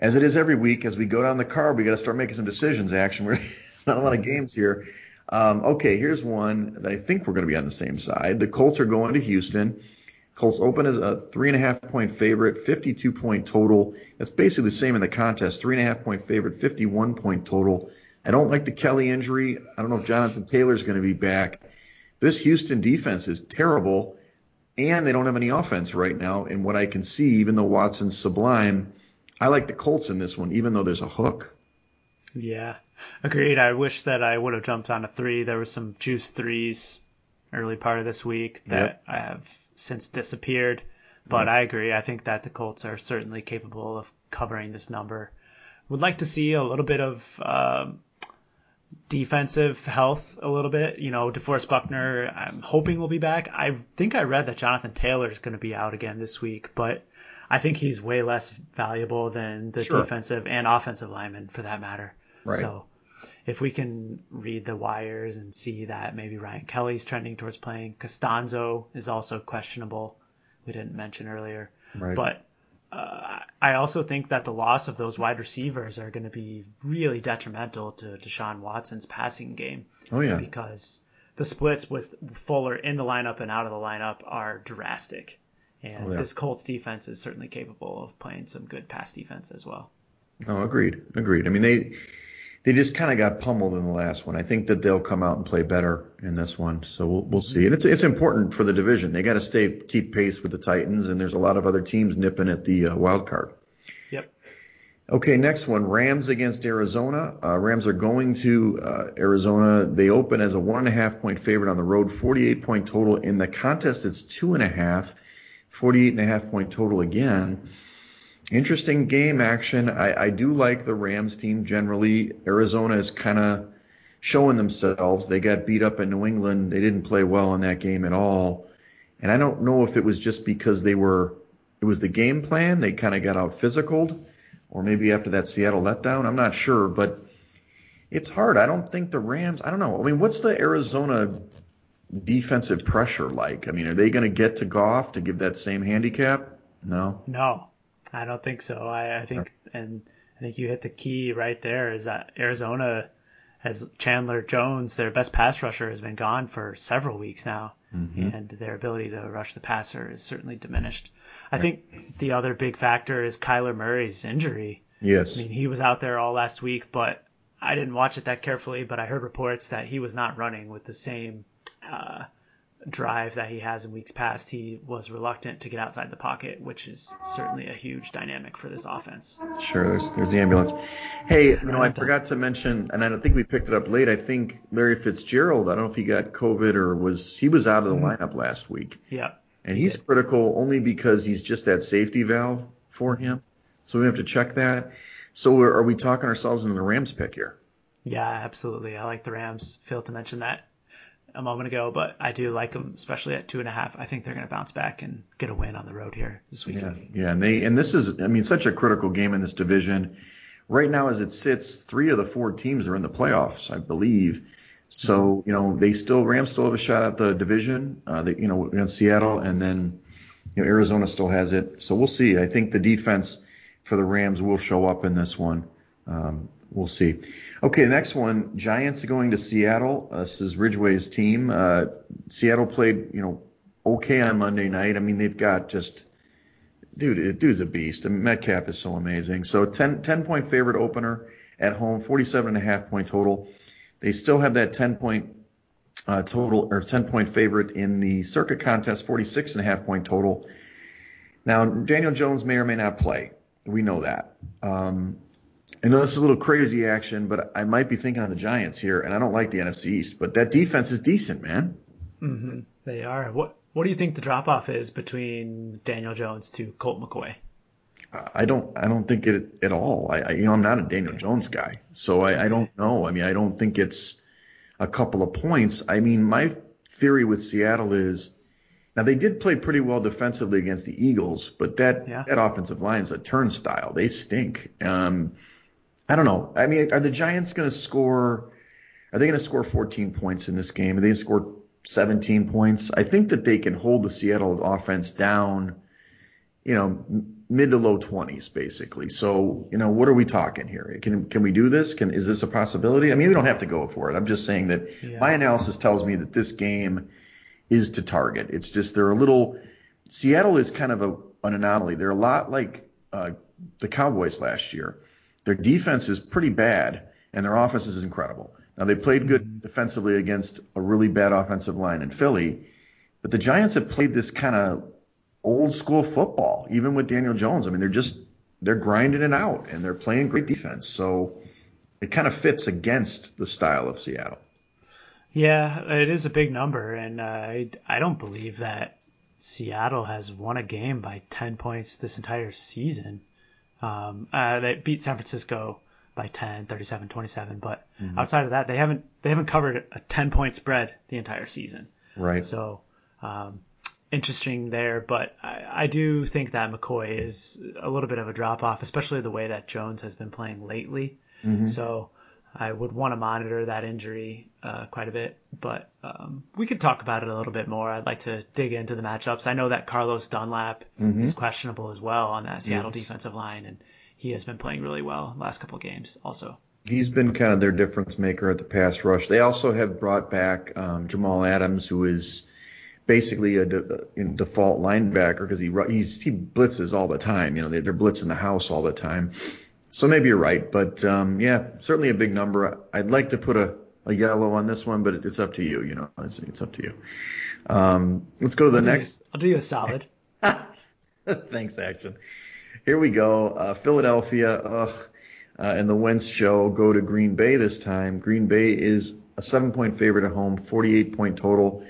[SPEAKER 2] As it is every week, as we go down the card, we got to start making some decisions. Action. *laughs* We're not a lot of games here. Um, okay, here's one that I think we're going to be on the same side. The Colts are going to Houston. Colts open as a three and a half point favorite, 52 point total. That's basically the same in the contest. Three and a half point favorite, 51 point total. I don't like the Kelly injury. I don't know if Jonathan Taylor is going to be back. This Houston defense is terrible, and they don't have any offense right now. And what I can see, even though Watson's sublime, I like the Colts in this one, even though there's a hook.
[SPEAKER 1] Yeah, agreed. I wish that I would have jumped on a three. There was some juice threes early part of this week that yep. I have since disappeared. But I agree. I think that the Colts are certainly capable of covering this number. Would like to see a little bit of um, defensive health, a little bit. You know, DeForest Buckner, I'm hoping will be back. I think I read that Jonathan Taylor is going to be out again this week, but I think he's way less valuable than the sure. defensive and offensive lineman for that matter.
[SPEAKER 2] Right.
[SPEAKER 1] So if we can read the wires and see that maybe Ryan Kelly's trending towards playing, Castonzo is also questionable. We didn't mention earlier,
[SPEAKER 2] right.
[SPEAKER 1] but uh, I also think that the loss of those wide receivers are going to be really detrimental to Deshaun Watson's passing game.
[SPEAKER 2] Oh yeah,
[SPEAKER 1] because the splits with Fuller in the lineup and out of the lineup are drastic, and oh, yeah. this Colts defense is certainly capable of playing some good pass defense as well.
[SPEAKER 2] Oh, agreed, agreed. I mean they they just kind of got pummeled in the last one. I think that they'll come out and play better in this one. So we'll, we'll see. And it's it's important for the division. They got to stay keep pace with the Titans, and there's a lot of other teams nipping at the uh, wild card.
[SPEAKER 1] Yep.
[SPEAKER 2] Okay, next one: Rams against Arizona. Uh, Rams are going to uh, Arizona. They open as a one and a half point favorite on the road, 48 point total. In the contest, it's two and a half, 48 and a half point total again. Interesting game action. I, I do like the Rams team generally. Arizona is kind of showing themselves. They got beat up in New England. They didn't play well in that game at all. And I don't know if it was just because they were, it was the game plan. They kind of got out physical, or maybe after that Seattle letdown. I'm not sure, but it's hard. I don't think the Rams, I don't know. I mean, what's the Arizona defensive pressure like? I mean, are they going to get to Goff to give that same handicap? No.
[SPEAKER 1] No. I don't think so. I, I think, and I think you hit the key right there is that Arizona has Chandler Jones, their best pass rusher, has been gone for several weeks now, mm-hmm. and their ability to rush the passer is certainly diminished. I think the other big factor is Kyler Murray's injury.
[SPEAKER 2] Yes.
[SPEAKER 1] I mean, he was out there all last week, but I didn't watch it that carefully, but I heard reports that he was not running with the same uh, drive that he has in weeks past, he was reluctant to get outside the pocket, which is certainly a huge dynamic for this offense.
[SPEAKER 2] Sure, there's there's the ambulance. Hey, you know, I forgot to mention, and I don't think we picked it up late. I think Larry Fitzgerald. I don't know if he got COVID or was he was out of the mm-hmm. lineup last week.
[SPEAKER 1] Yeah.
[SPEAKER 2] And he's critical only because he's just that safety valve for him. So we have to check that. So are we talking ourselves into the Rams pick here?
[SPEAKER 1] Yeah, absolutely. I like the Rams. Failed to mention that a moment ago, but I do like them, especially at two and a half. I think they're going to bounce back and get a win on the road here this weekend.
[SPEAKER 2] Yeah, yeah, and they and this is, I mean, such a critical game in this division. Right now, as it sits, three of the four teams are in the playoffs, I believe. So you know, they still Rams still have a shot at the division. Uh, they, you know, against Seattle, and then you know Arizona still has it. So we'll see. I think the defense for the Rams will show up in this one. Um, we'll see. Okay, next one, Giants going to Seattle. Uh, this is Ridgeway's team. Uh, Seattle played, you know, okay on Monday night. I mean, they've got just, dude, dude's a beast. I mean, Metcalf is so amazing. So 10, 10 point favorite opener at home, 47 and a half point total. They still have that 10 point uh, total or 10 point favorite in the Circa contest, 46 and a half point total. Now, Daniel Jones may or may not play. We know that. Um, I know this is a little crazy action, but I might be thinking on the Giants here, and I don't like the NFC East, but that defense is decent, man.
[SPEAKER 1] Mm-hmm. They are. What What do you think the drop off is between Daniel Jones to Colt McCoy?
[SPEAKER 2] I don't I don't think it at all. I, I you know I'm not a Daniel Jones guy, so I, I don't know. I mean I don't think it's a couple of points. I mean my theory with Seattle is now they did play pretty well defensively against the Eagles, but that
[SPEAKER 1] Yeah.
[SPEAKER 2] that offensive line is a turnstile. They stink. Um, I don't know. I mean, are the Giants going to score? Are they going to score 14 points in this game? Are they going to score 17 points? I think that they can hold the Seattle offense down. You know, mid to low 20s basically. So, you know, what are we talking here? Can can we do this? Can is this a possibility? I mean, we don't have to go for it. I'm just saying that
[SPEAKER 1] Yeah.
[SPEAKER 2] my analysis tells me that this game is to target. It's just they're a little. Seattle is kind of a, an anomaly. They're a lot like uh, the Cowboys last year. Their defense is pretty bad, and their offense is incredible. Now they played good defensively against a really bad offensive line in Philly, but the Giants have played this kind of old school football, even with Daniel Jones. I mean, they're just they're grinding it out, and they're playing great defense. So it kind of fits against the style of Seattle.
[SPEAKER 1] Yeah, it is a big number, and uh, I I don't believe that Seattle has won a game by 10 points this entire season. Um, uh, they beat San Francisco by 10, 37, 27, but outside of that, they haven't they haven't covered a 10 point spread the entire season.
[SPEAKER 2] Right.
[SPEAKER 1] So um, interesting there, but I, I do think that McCoy is a little bit of a drop off, especially the way that Jones has been playing lately. So I would want to monitor that injury uh, quite a bit, but um, we could talk about it a little bit more. I'd like to dig into the matchups. I know that Carlos Dunlap is questionable as well on that Seattle
[SPEAKER 2] Yes.
[SPEAKER 1] defensive line, and he has been playing really well last couple of games also.
[SPEAKER 2] He's been kind of their difference maker at the pass rush. They also have brought back um, Jamal Adams, who is basically a de- default linebacker because he he's, he blitzes all the time. You know, they're blitzing the house all the time. So maybe you're right, but um, yeah, certainly a big number. I'd like to put a, a yellow on this one, but it, it's up to you. You know, it's, it's up to you. Um, let's go to the next.
[SPEAKER 1] I'll do you a solid. *laughs*
[SPEAKER 2] Thanks, action. Here we go. Uh, Philadelphia, ugh, uh, and the Wentz show go to Green Bay this time. Green Bay is a seven-point favorite at home, 48-point total.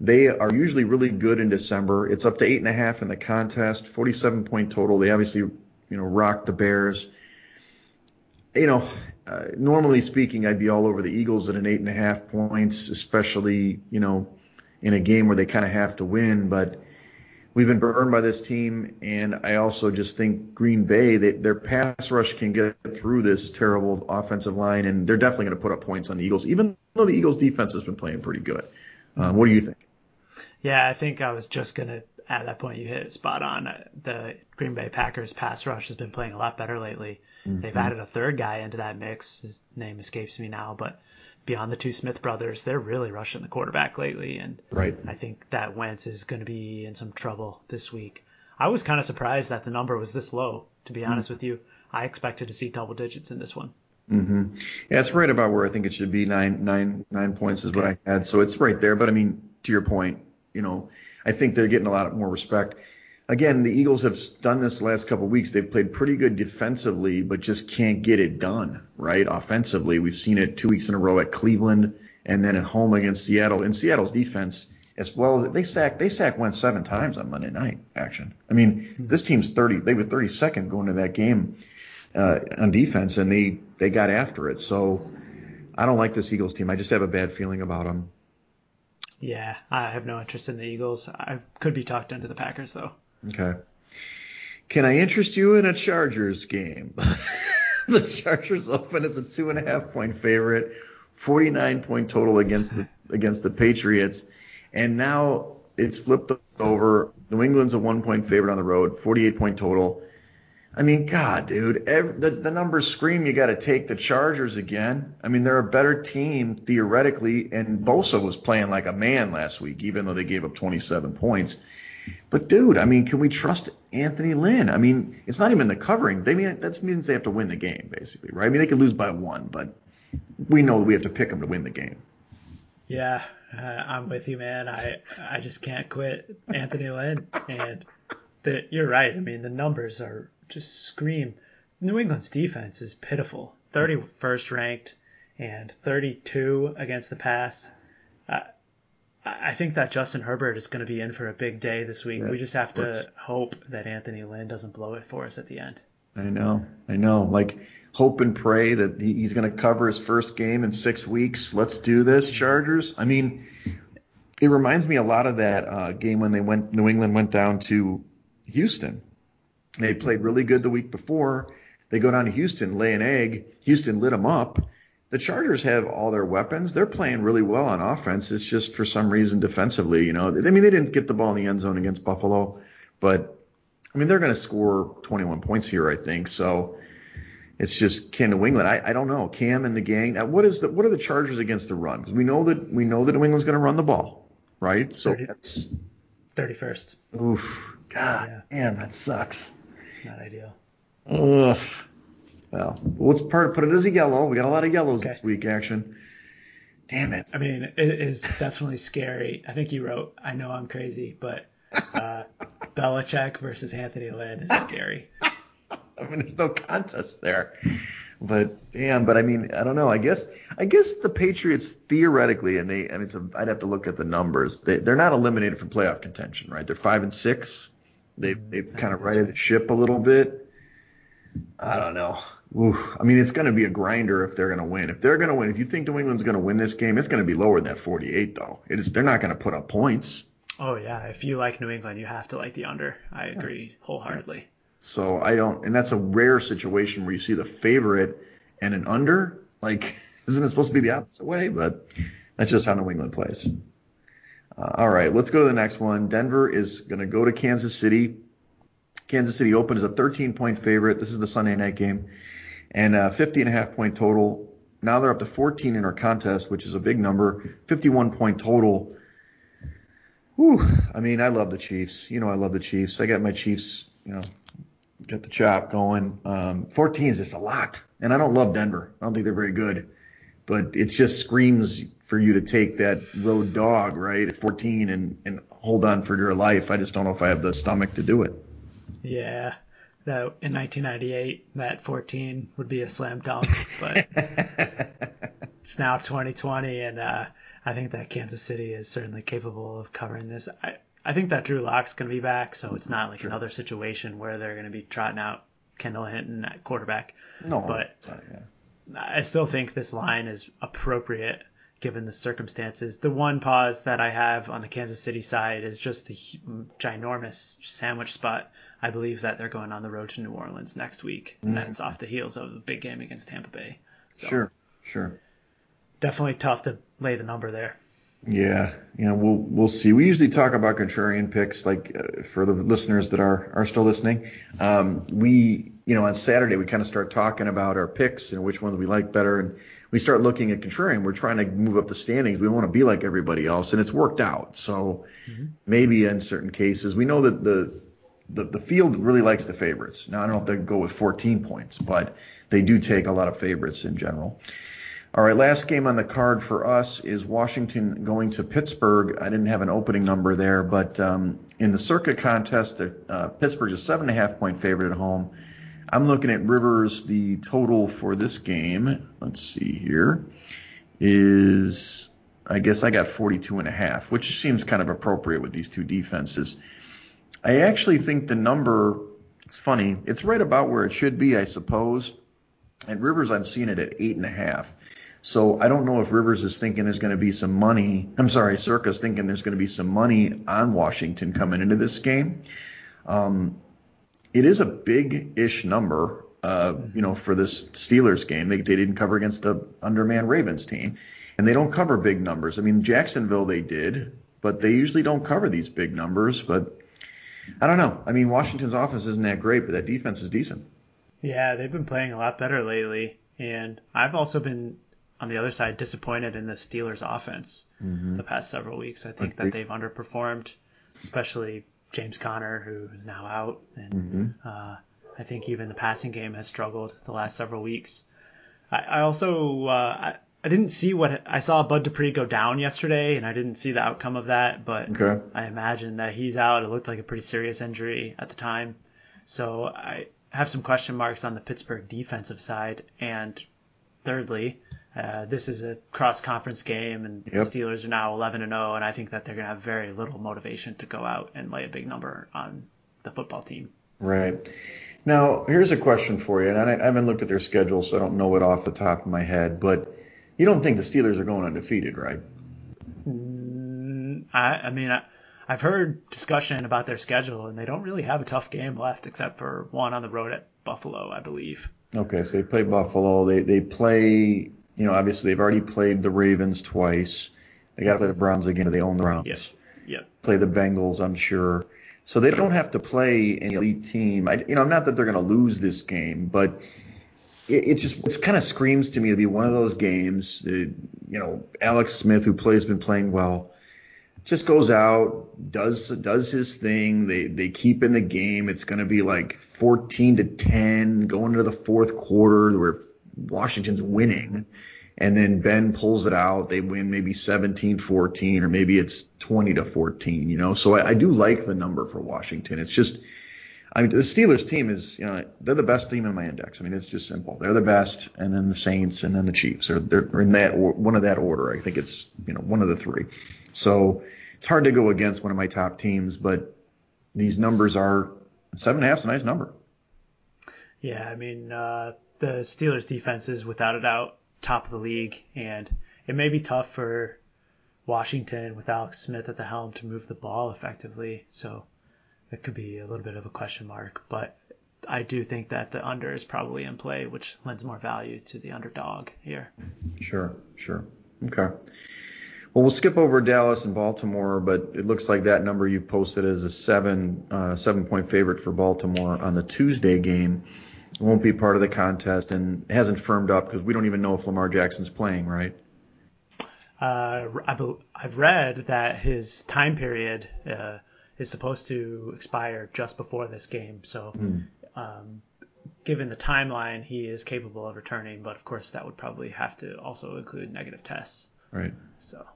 [SPEAKER 2] They are usually really good in December. It's up to eight and a half in the contest, 47-point total. They obviously, you know, rocked the Bears. You know, uh, normally speaking, I'd be all over the Eagles at an eight and a half points, especially, you know, in a game where they kind of have to win, but we've been burned by this team, and I also just think Green Bay, they, their pass rush can get through this terrible offensive line, and they're definitely going to put up points on the Eagles, even though the Eagles' defense has been playing pretty good. Um, what do you think?
[SPEAKER 1] Yeah, I think I was just gonna at that point you hit it spot on. Uh, The Green Bay Packers pass rush has been playing a lot better lately. They've added a third guy into that mix. His name escapes me now, but beyond the two Smith brothers, they're really rushing the quarterback lately, and
[SPEAKER 2] Right.
[SPEAKER 1] I think that Wentz is going to be in some trouble this week. I was kind of surprised that the number was this low. To be honest with you, I expected to see double digits in this one.
[SPEAKER 2] Mm-hmm. Yeah, it's right about where I think it should be. Nine, nine, nine points is what I had, so it's right there. But I mean, to your point, you know, I think they're getting a lot more respect. Again, the Eagles have done this the last couple of weeks. They've played pretty good defensively, but just can't get it done, right? Offensively, we've seen it two weeks in a row at Cleveland and then at home against Seattle. And Seattle's defense, as well, they sacked they sacked Wentz seven times on Monday night. Action. I mean, this team's 30. They were 32nd going to that game uh, on defense, and they they got after it. So I don't like this Eagles team. I just have a bad feeling about them.
[SPEAKER 1] Yeah, I have no interest in the Eagles. I could be talked into the Packers though.
[SPEAKER 2] Okay. Can I interest you in a Chargers game? *laughs* the Chargers open as a two and a half point favorite, 49 point total against the against the Patriots, and now it's flipped over. New England's a one point favorite on the road, 48 point total. I mean, God, dude, every, the, the numbers scream you got to take the Chargers again. I mean, they're a better team theoretically, and Bosa was playing like a man last week, even though they gave up 27 points. But dude, I mean, can we trust Anthony Lynn? I mean, it's not even the covering. They mean that means they have to win the game, basically, right? I mean, they could lose by one, but we know that we have to pick them to win the game.
[SPEAKER 1] Yeah, uh, I'm with you, man. I I just can't quit Anthony Lynn, and the, you're right. I mean, the numbers are just scream. New England's defense is pitiful. 31st ranked and 32 against the pass. Uh, I think that Justin Herbert is going to be in for a big day this week.
[SPEAKER 2] Yeah,
[SPEAKER 1] we just have to hope that Anthony Lynn doesn't blow it for us at the end.
[SPEAKER 2] I know, I know. Like hope and pray that he's going to cover his first game in six weeks. Let's do this, Chargers. I mean, it reminds me a lot of that uh, game when they went. New England went down to Houston. They played really good the week before. They go down to Houston, lay an egg. Houston lit them up. The Chargers have all their weapons. They're playing really well on offense. It's just for some reason defensively, you know. I mean, they didn't get the ball in the end zone against Buffalo, but I mean, they're going to score 21 points here, I think. So it's just can New England. I, I don't know. Cam and the gang. Now, what is the what are the Chargers against the run? Because we know that we know that New England's going to run the ball, right? So
[SPEAKER 1] Thirty-
[SPEAKER 2] that's
[SPEAKER 1] 31st.
[SPEAKER 2] oof. God,
[SPEAKER 1] Yeah.
[SPEAKER 2] man, that sucks.
[SPEAKER 1] Not ideal.
[SPEAKER 2] Ugh. Well, let's part put it as a yellow. We got a lot of yellows
[SPEAKER 1] Okay.
[SPEAKER 2] this week, action. Damn it.
[SPEAKER 1] I mean, it is definitely scary. I think you wrote, I know I'm crazy, but uh, Belichick versus Anthony Lynn is scary. *laughs*
[SPEAKER 2] I mean, there's no contest there. But damn, but I mean, I don't know. I guess, I guess the Patriots theoretically, and they, I mean, it's a, I'd have to look at the numbers. They, they're not eliminated from playoff contention, right? They're five and six. They've, they've kind of righted
[SPEAKER 1] right.
[SPEAKER 2] the ship a little bit. I don't know. Oof. I mean, it's going to be a grinder if they're going to win. If they're going to win, if you think New England's going to win this game, it's going to be lower than that 48, though. It is. They're not going to put up points.
[SPEAKER 1] Oh, yeah. If you like New England, you have to like the under. I agree wholeheartedly.
[SPEAKER 2] So I don't, and that's a rare situation where you see the favorite and an under. Like, *laughs* isn't it supposed to be the opposite way? But that's just how New England plays. Uh, all right, let's go to the next one. Denver is going to go to Kansas City. Kansas City open as a 13 point favorite. This is the Sunday night game, and uh, 50 and a half point total. Now they're up to 14 in our contest, which is a big number. 51 point total. Whew. I mean, I love the Chiefs. You know, I love the Chiefs. I got my Chiefs. You know, got the chop going. Um, 14 is just a lot, and I don't love Denver. I don't think they're very good, but it just screams for you to take that road dog right at 14 and and hold on for your life. I just don't know if I have the stomach to do it.
[SPEAKER 1] Yeah. That in 1998, that 14 would be a slam dunk, but *laughs* it's now 2020, and uh, I think that Kansas City is certainly capable of covering this. I, I think that Drew Lock's going to be back, so it's not like another situation where they're going to be trotting out Kendall Hinton at quarterback.
[SPEAKER 2] no,
[SPEAKER 1] But-
[SPEAKER 2] yeah.
[SPEAKER 1] I still think this line is appropriate given the circumstances. The one pause that I have on the Kansas City side is just the ginormous sandwich spot. I believe that they're going on the road to New Orleans next week, and that's off the heels of the big game against Tampa Bay. So
[SPEAKER 2] sure, sure.
[SPEAKER 1] definitely tough to lay the number there.
[SPEAKER 2] Yeah, you know, we'll we'll see. We usually talk about contrarian picks, like uh, for the listeners that are are still listening. Um, we, you know, on Saturday we kind of start talking about our picks and which ones we like better, and we start looking at contrarian. We're trying to move up the standings. We want to be like everybody else, and it's worked out. So maybe in certain cases, we know that the the, the field really likes the favorites. Now I don't know if they go with 14 points, but they do take a lot of favorites in general. All right, last game on the card for us is Washington going to Pittsburgh. I didn't have an opening number there, but um, in the Circa contest, uh, Pittsburgh's a seven and a half point favorite at home. I'm looking at Rivers. The total for this game, let's see here, is I guess I got 42 and a half, which seems kind of appropriate with these two defenses. I actually think the number, it's funny, it's right about where it should be, I suppose. At Rivers, I've seen it at eight and a half. So I don't know if Rivers is thinking there's going to be some money. I'm sorry, Circa's thinking there's going to be some money on Washington coming into this game. Um, it is a big-ish number, uh, you know, for this Steelers game. They, they didn't cover against the underman Ravens team, and they don't cover big numbers. I mean, Jacksonville they did, but they usually don't cover these big numbers. But I don't know. I mean, Washington's offense isn't that great, but that defense is decent.
[SPEAKER 1] Yeah, they've been playing a lot better lately, and I've also been on the other side disappointed in the Steelers' offense
[SPEAKER 2] Mm-hmm.
[SPEAKER 1] the past several weeks. I think that they've underperformed, especially James Conner, who is now out, and
[SPEAKER 2] Mm-hmm.
[SPEAKER 1] uh, I think even the passing game has struggled the last several weeks. I, I also uh, I, I didn't see what I saw Bud Dupree go down yesterday, and I didn't see the outcome of that, but
[SPEAKER 2] Okay.
[SPEAKER 1] I imagine that he's out. It looked like a pretty serious injury at the time. So I have some question marks on the Pittsburgh defensive side. And thirdly, Uh, this is a cross-conference game, and
[SPEAKER 2] Yep.
[SPEAKER 1] the Steelers are now 11 and 0, and I think that they're going to have very little motivation to go out and lay a big number on the football team.
[SPEAKER 2] Right. Now, here's a question for you, and I, I haven't looked at their schedule, so I don't know it off the top of my head, but you don't think the Steelers are going undefeated, right?
[SPEAKER 1] Mm, I, I mean, I, I've heard discussion about their schedule, and they don't really have a tough game left, except for one on the road at Buffalo, I believe.
[SPEAKER 2] Okay, so they play Buffalo. They they play, you know, obviously they've already played the Ravens twice. They got to play the Browns again. They own the Browns.
[SPEAKER 1] Yep. Yep.
[SPEAKER 2] Play the Bengals, I'm sure. So they don't have to play an elite team. I, you know, not that they're going to lose this game, but it, it just it kind of screams to me to be one of those games. Uh, you know, Alex Smith, who plays, been playing well, just goes out, does does his thing. They they keep in the game. It's going to be like 14 to 10 going into the fourth quarter where Washington's winning. And then Ben pulls it out. They win maybe 17 14, or maybe it's 20 to 14, you know. So I, I do like the number for Washington. It's just, I mean, the Steelers team is, you know, they're the best team in my index. I mean, it's just simple. They're the best, and then the Saints, and then the Chiefs. They're, they're in that one of that order. I think it's, you know, one of the three. So it's hard to go against one of my top teams, but these numbers are seven and a half is a nice number.
[SPEAKER 1] Yeah, I mean, uh, the Steelers defense is without a doubt top of the league, and it may be tough for Washington with Alex Smith at the helm to move the ball effectively. So it could be a little bit of a question mark, but I do think that the under is probably in play, which lends more value to the underdog here.
[SPEAKER 2] Sure, sure. Okay. Well, we'll skip over Dallas and Baltimore, but it looks like that number you posted as a seven uh, seven point favorite for Baltimore on the Tuesday game. It won't be part of the contest and hasn't firmed up because we don't even know if Lamar Jackson's playing, right?
[SPEAKER 1] Uh, I've read that his time period uh, is supposed to expire just before this game. So, um, given the timeline, he is capable of returning. But of course, that would probably have to also include negative tests.
[SPEAKER 2] Right.
[SPEAKER 1] So,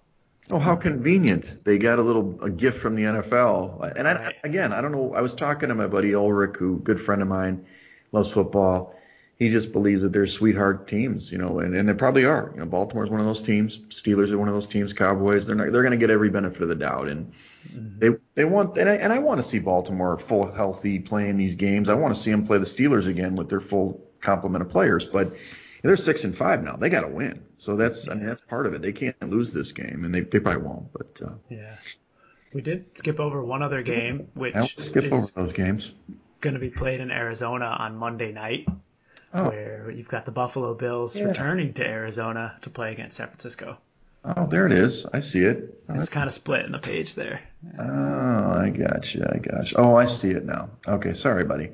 [SPEAKER 2] Oh, how convenient! They got a little a gift from the NFL. And I, again, I don't know. I was talking to my buddy Ulrich, who good friend of mine, loves football. He just believes that they're sweetheart teams, you know, and, and they probably are. You know, Baltimore's one of those teams. Steelers are one of those teams. Cowboys, they're not, they're going to get every benefit of the doubt, and they they want and I, and I want to see Baltimore full healthy playing these games. I want to see them play the Steelers again with their full complement of players, but they're six and five now. They got to win. So that's I mean that's part of it. They can't lose this game, and they they probably won't. But uh,
[SPEAKER 1] yeah. We did skip over one other game, which
[SPEAKER 2] I'll skip over those games.
[SPEAKER 1] going to be played in Arizona on Monday night,
[SPEAKER 2] Oh.
[SPEAKER 1] where you've got the Buffalo Bills
[SPEAKER 2] Yeah.
[SPEAKER 1] returning to Arizona to play against San Francisco.
[SPEAKER 2] Oh, there it is. I see it. Oh,
[SPEAKER 1] It's kind of split in the page there.
[SPEAKER 2] oh, I gotcha. I gotcha. Oh, I see it now. Okay, sorry, buddy.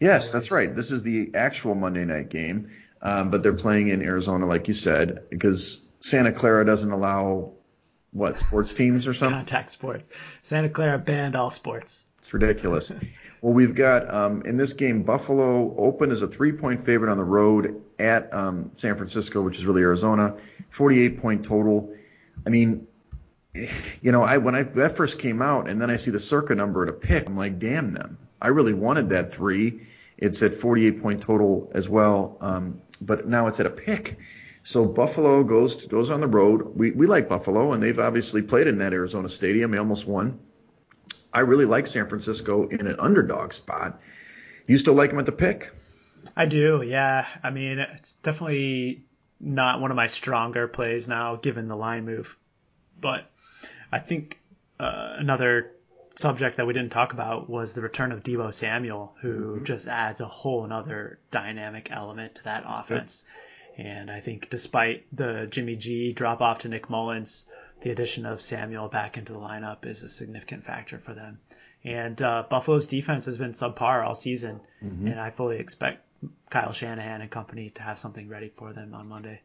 [SPEAKER 2] Yes, that's right. This is the actual Monday night game, um, but they're playing in Arizona, like you said, because Santa Clara doesn't allow what sports teams or something.
[SPEAKER 1] Contact sports. Santa Clara banned all sports.
[SPEAKER 2] It's ridiculous. *laughs* well, we've got um, in this game Buffalo open as a three-point favorite on the road at um, San Francisco, which is really Arizona. 48-point total. I mean, you know, I when I that first came out, and then I see the circa number at a pick, I'm like, damn them. I really wanted that three. It's at 48-point total as well, um, but now it's at a pick. So Buffalo goes to, goes on the road. We we like Buffalo, and they've obviously played in that Arizona stadium. They almost won. I really like San Francisco in an underdog spot. You still like them at the pick?
[SPEAKER 1] I do, yeah. I mean, it's definitely not one of my stronger plays now, given the line move. But I think uh, another subject that we didn't talk about was the return of Deebo Samuel, who just adds a whole another dynamic element to that offense. And I think despite the Jimmy G drop off to Nick Mullens, the addition of Samuel back into the lineup is a significant factor for them. And uh, Buffalo's defense has been subpar all season, and I fully expect Kyle Shanahan and company to have something ready for them on Monday.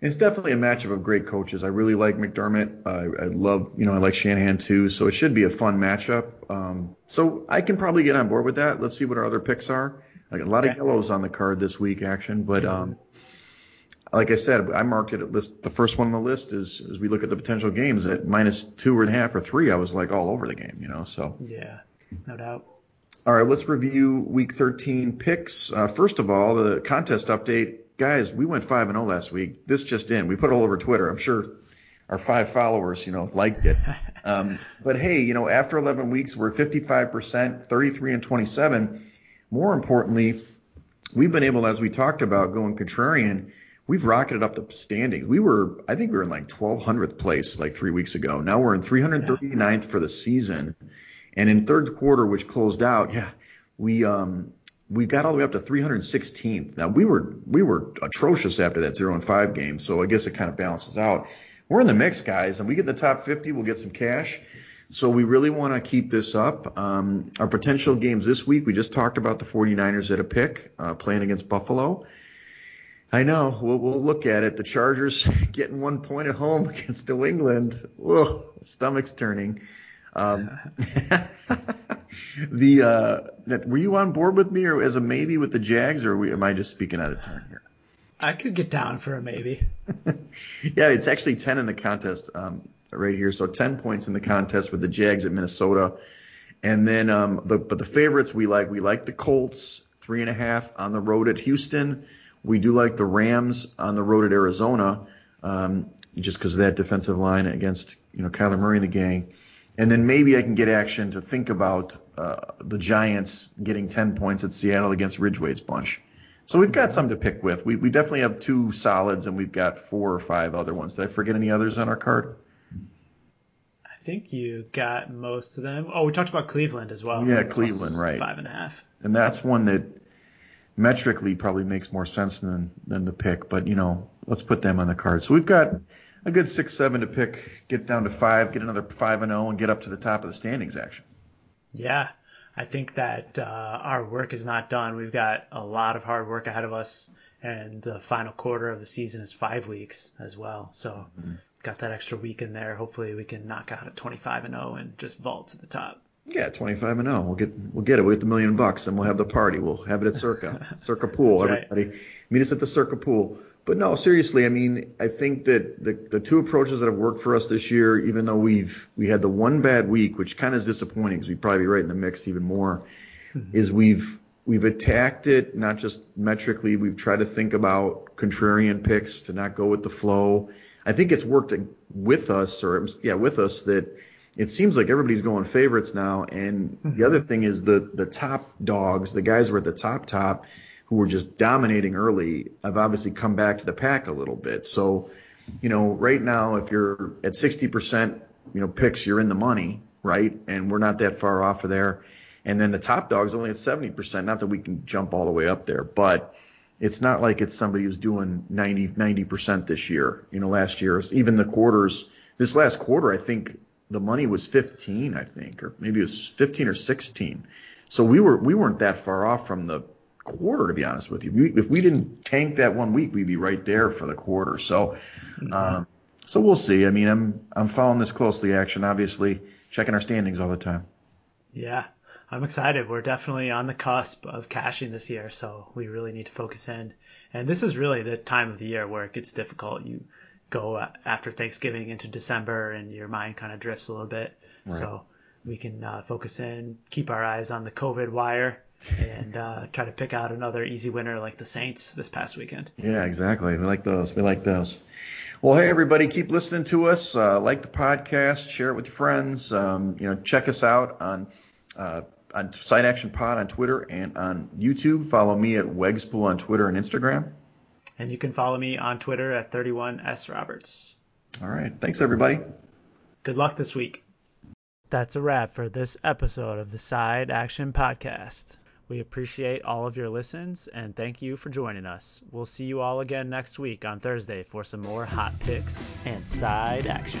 [SPEAKER 2] It's definitely a matchup of great coaches. I really like McDermott. I, I love, you know, I like Shanahan too. So it should be a fun matchup. Um, so I can probably get on board with that. Let's see what our other picks are. Like a lot of yellows on the card this week, action. But um, like I said, I marked it at list. The first one on the list is as we look at the potential games at minus two and a half or three. I was like all over the game, you know. So
[SPEAKER 1] Yeah, no doubt.
[SPEAKER 2] All right, let's review week 13 picks. Uh, first of all, the contest update guys, we went five and zero last week. This just in. We put it all over Twitter. I'm sure our five followers, you know, liked it. *laughs* Um, but hey, you know, after 11 weeks, we're 55%, 33 and 27. More importantly, we've been able, as we talked about, going contrarian. We've rocketed up the standings. We were, I think we were in like 1200th place like three weeks ago. Now we're in 339th for the season. And in third quarter, which closed out, yeah, we, um, we got all the way up to 316th. Now we were we were atrocious after that zero and five game, so I guess it kind of balances out. We're in the mix, guys, and we get the top 50, we'll get some cash. So we really want to keep this up. Um, our potential games this week, we just talked about the 49ers at a pick, uh, playing against Buffalo. I know. We'll, we'll look at it. The Chargers *laughs* getting one point at home against New England. Whoa, stomach's turning. Um, *laughs* the uh, were you on board with me, or as a maybe with the Jags, or am I just speaking out of turn here?
[SPEAKER 1] I could get down for a maybe. *laughs*
[SPEAKER 2] yeah, it's actually ten in the contest um, right here, so ten points in the contest with the Jags at Minnesota, and then um, the but the favorites we like we like the Colts three and a half on the road at Houston. We do like the Rams on the road at Arizona, um, just because of that defensive line against you know Kyler Murray and the gang. And then maybe I can get action to think about uh, the Giants getting 10 points at Seattle against Ridgeway's bunch. So we've got some to pick with. We, we definitely have two solids and we've got four or five other ones. Did I forget any others on our card?
[SPEAKER 1] I think you got most of them. Oh, we talked about Cleveland as well.
[SPEAKER 2] Yeah, Cleveland, right.
[SPEAKER 1] Five and a half.
[SPEAKER 2] And that's one that metrically probably makes more sense than than the pick, but you know, let's put them on the card. So we've got a good six, seven to pick, get down to five, get another five and zero, oh, and get up to the top of the standings. Action.
[SPEAKER 1] Yeah, I think that uh, our work is not done. We've got a lot of hard work ahead of us, and the final quarter of the season is five weeks as well. So, mm-hmm. got that extra week in there. Hopefully, we can knock out a 25 and 0 and just vault to the top.
[SPEAKER 2] Yeah, 25 and 0. We'll get we'll get it. We'll get the million bucks, and we'll have the party. We'll have it at Circa *laughs* Circa Pool. Everybody, meet us at the Circa Pool. But no, seriously, I mean, I think that the, the two approaches that have worked for us this year, even though we've we had the one bad week, which kind of is disappointing because we'd probably be right in the mix even more, mm-hmm. is we've we've attacked it not just metrically. We've tried to think about contrarian picks to not go with the flow. I think it's worked with us, or yeah, with us that it seems like everybody's going favorites now. And mm-hmm. the other thing is the the top dogs, the guys who are at the top top who were just dominating early have obviously come back to the pack a little bit. So, you know, right now, if you're at 60%, you know, picks, you're in the money, right? And we're not that far off of there. And then the top dog's only at 70%. Not that we can jump all the way up there, but it's not like it's somebody who's doing 90, 90% this year. You know, last year, even the quarters, this last quarter, I think the money was 15, I think, or maybe it was 15 or 16. So we were, we weren't that far off from the, quarter, to be honest with you. We, if we didn't tank that one week, we'd be right there for the quarter. So, mm-hmm. um, so we'll see. I mean, I'm I'm following this closely. Action, obviously, checking our standings all the time.
[SPEAKER 1] Yeah, I'm excited. We're definitely on the cusp of cashing this year, so we really need to focus in. And this is really the time of the year where it gets difficult. You go after Thanksgiving into December, and your mind kind of drifts a little bit. Right. So we can uh, focus in, keep our eyes on the COVID wire, and uh, try to pick out another easy winner like the Saints this past weekend.
[SPEAKER 2] Yeah, exactly. We like those. We like those. Well, hey everybody, keep listening to us. Uh, like the podcast, share it with your friends. Um, you know, check us out on uh, on Side Action Pod on Twitter and on YouTube. Follow me at Wegspool on Twitter and Instagram.
[SPEAKER 1] And you can follow me on Twitter at 31s Roberts.
[SPEAKER 2] All right. Thanks everybody.
[SPEAKER 1] Good luck this week. That's a wrap for this episode of the Side Action Podcast. We appreciate all of your listens and thank you for joining us. We'll see you all again next week on Thursday for some more hot picks and side action.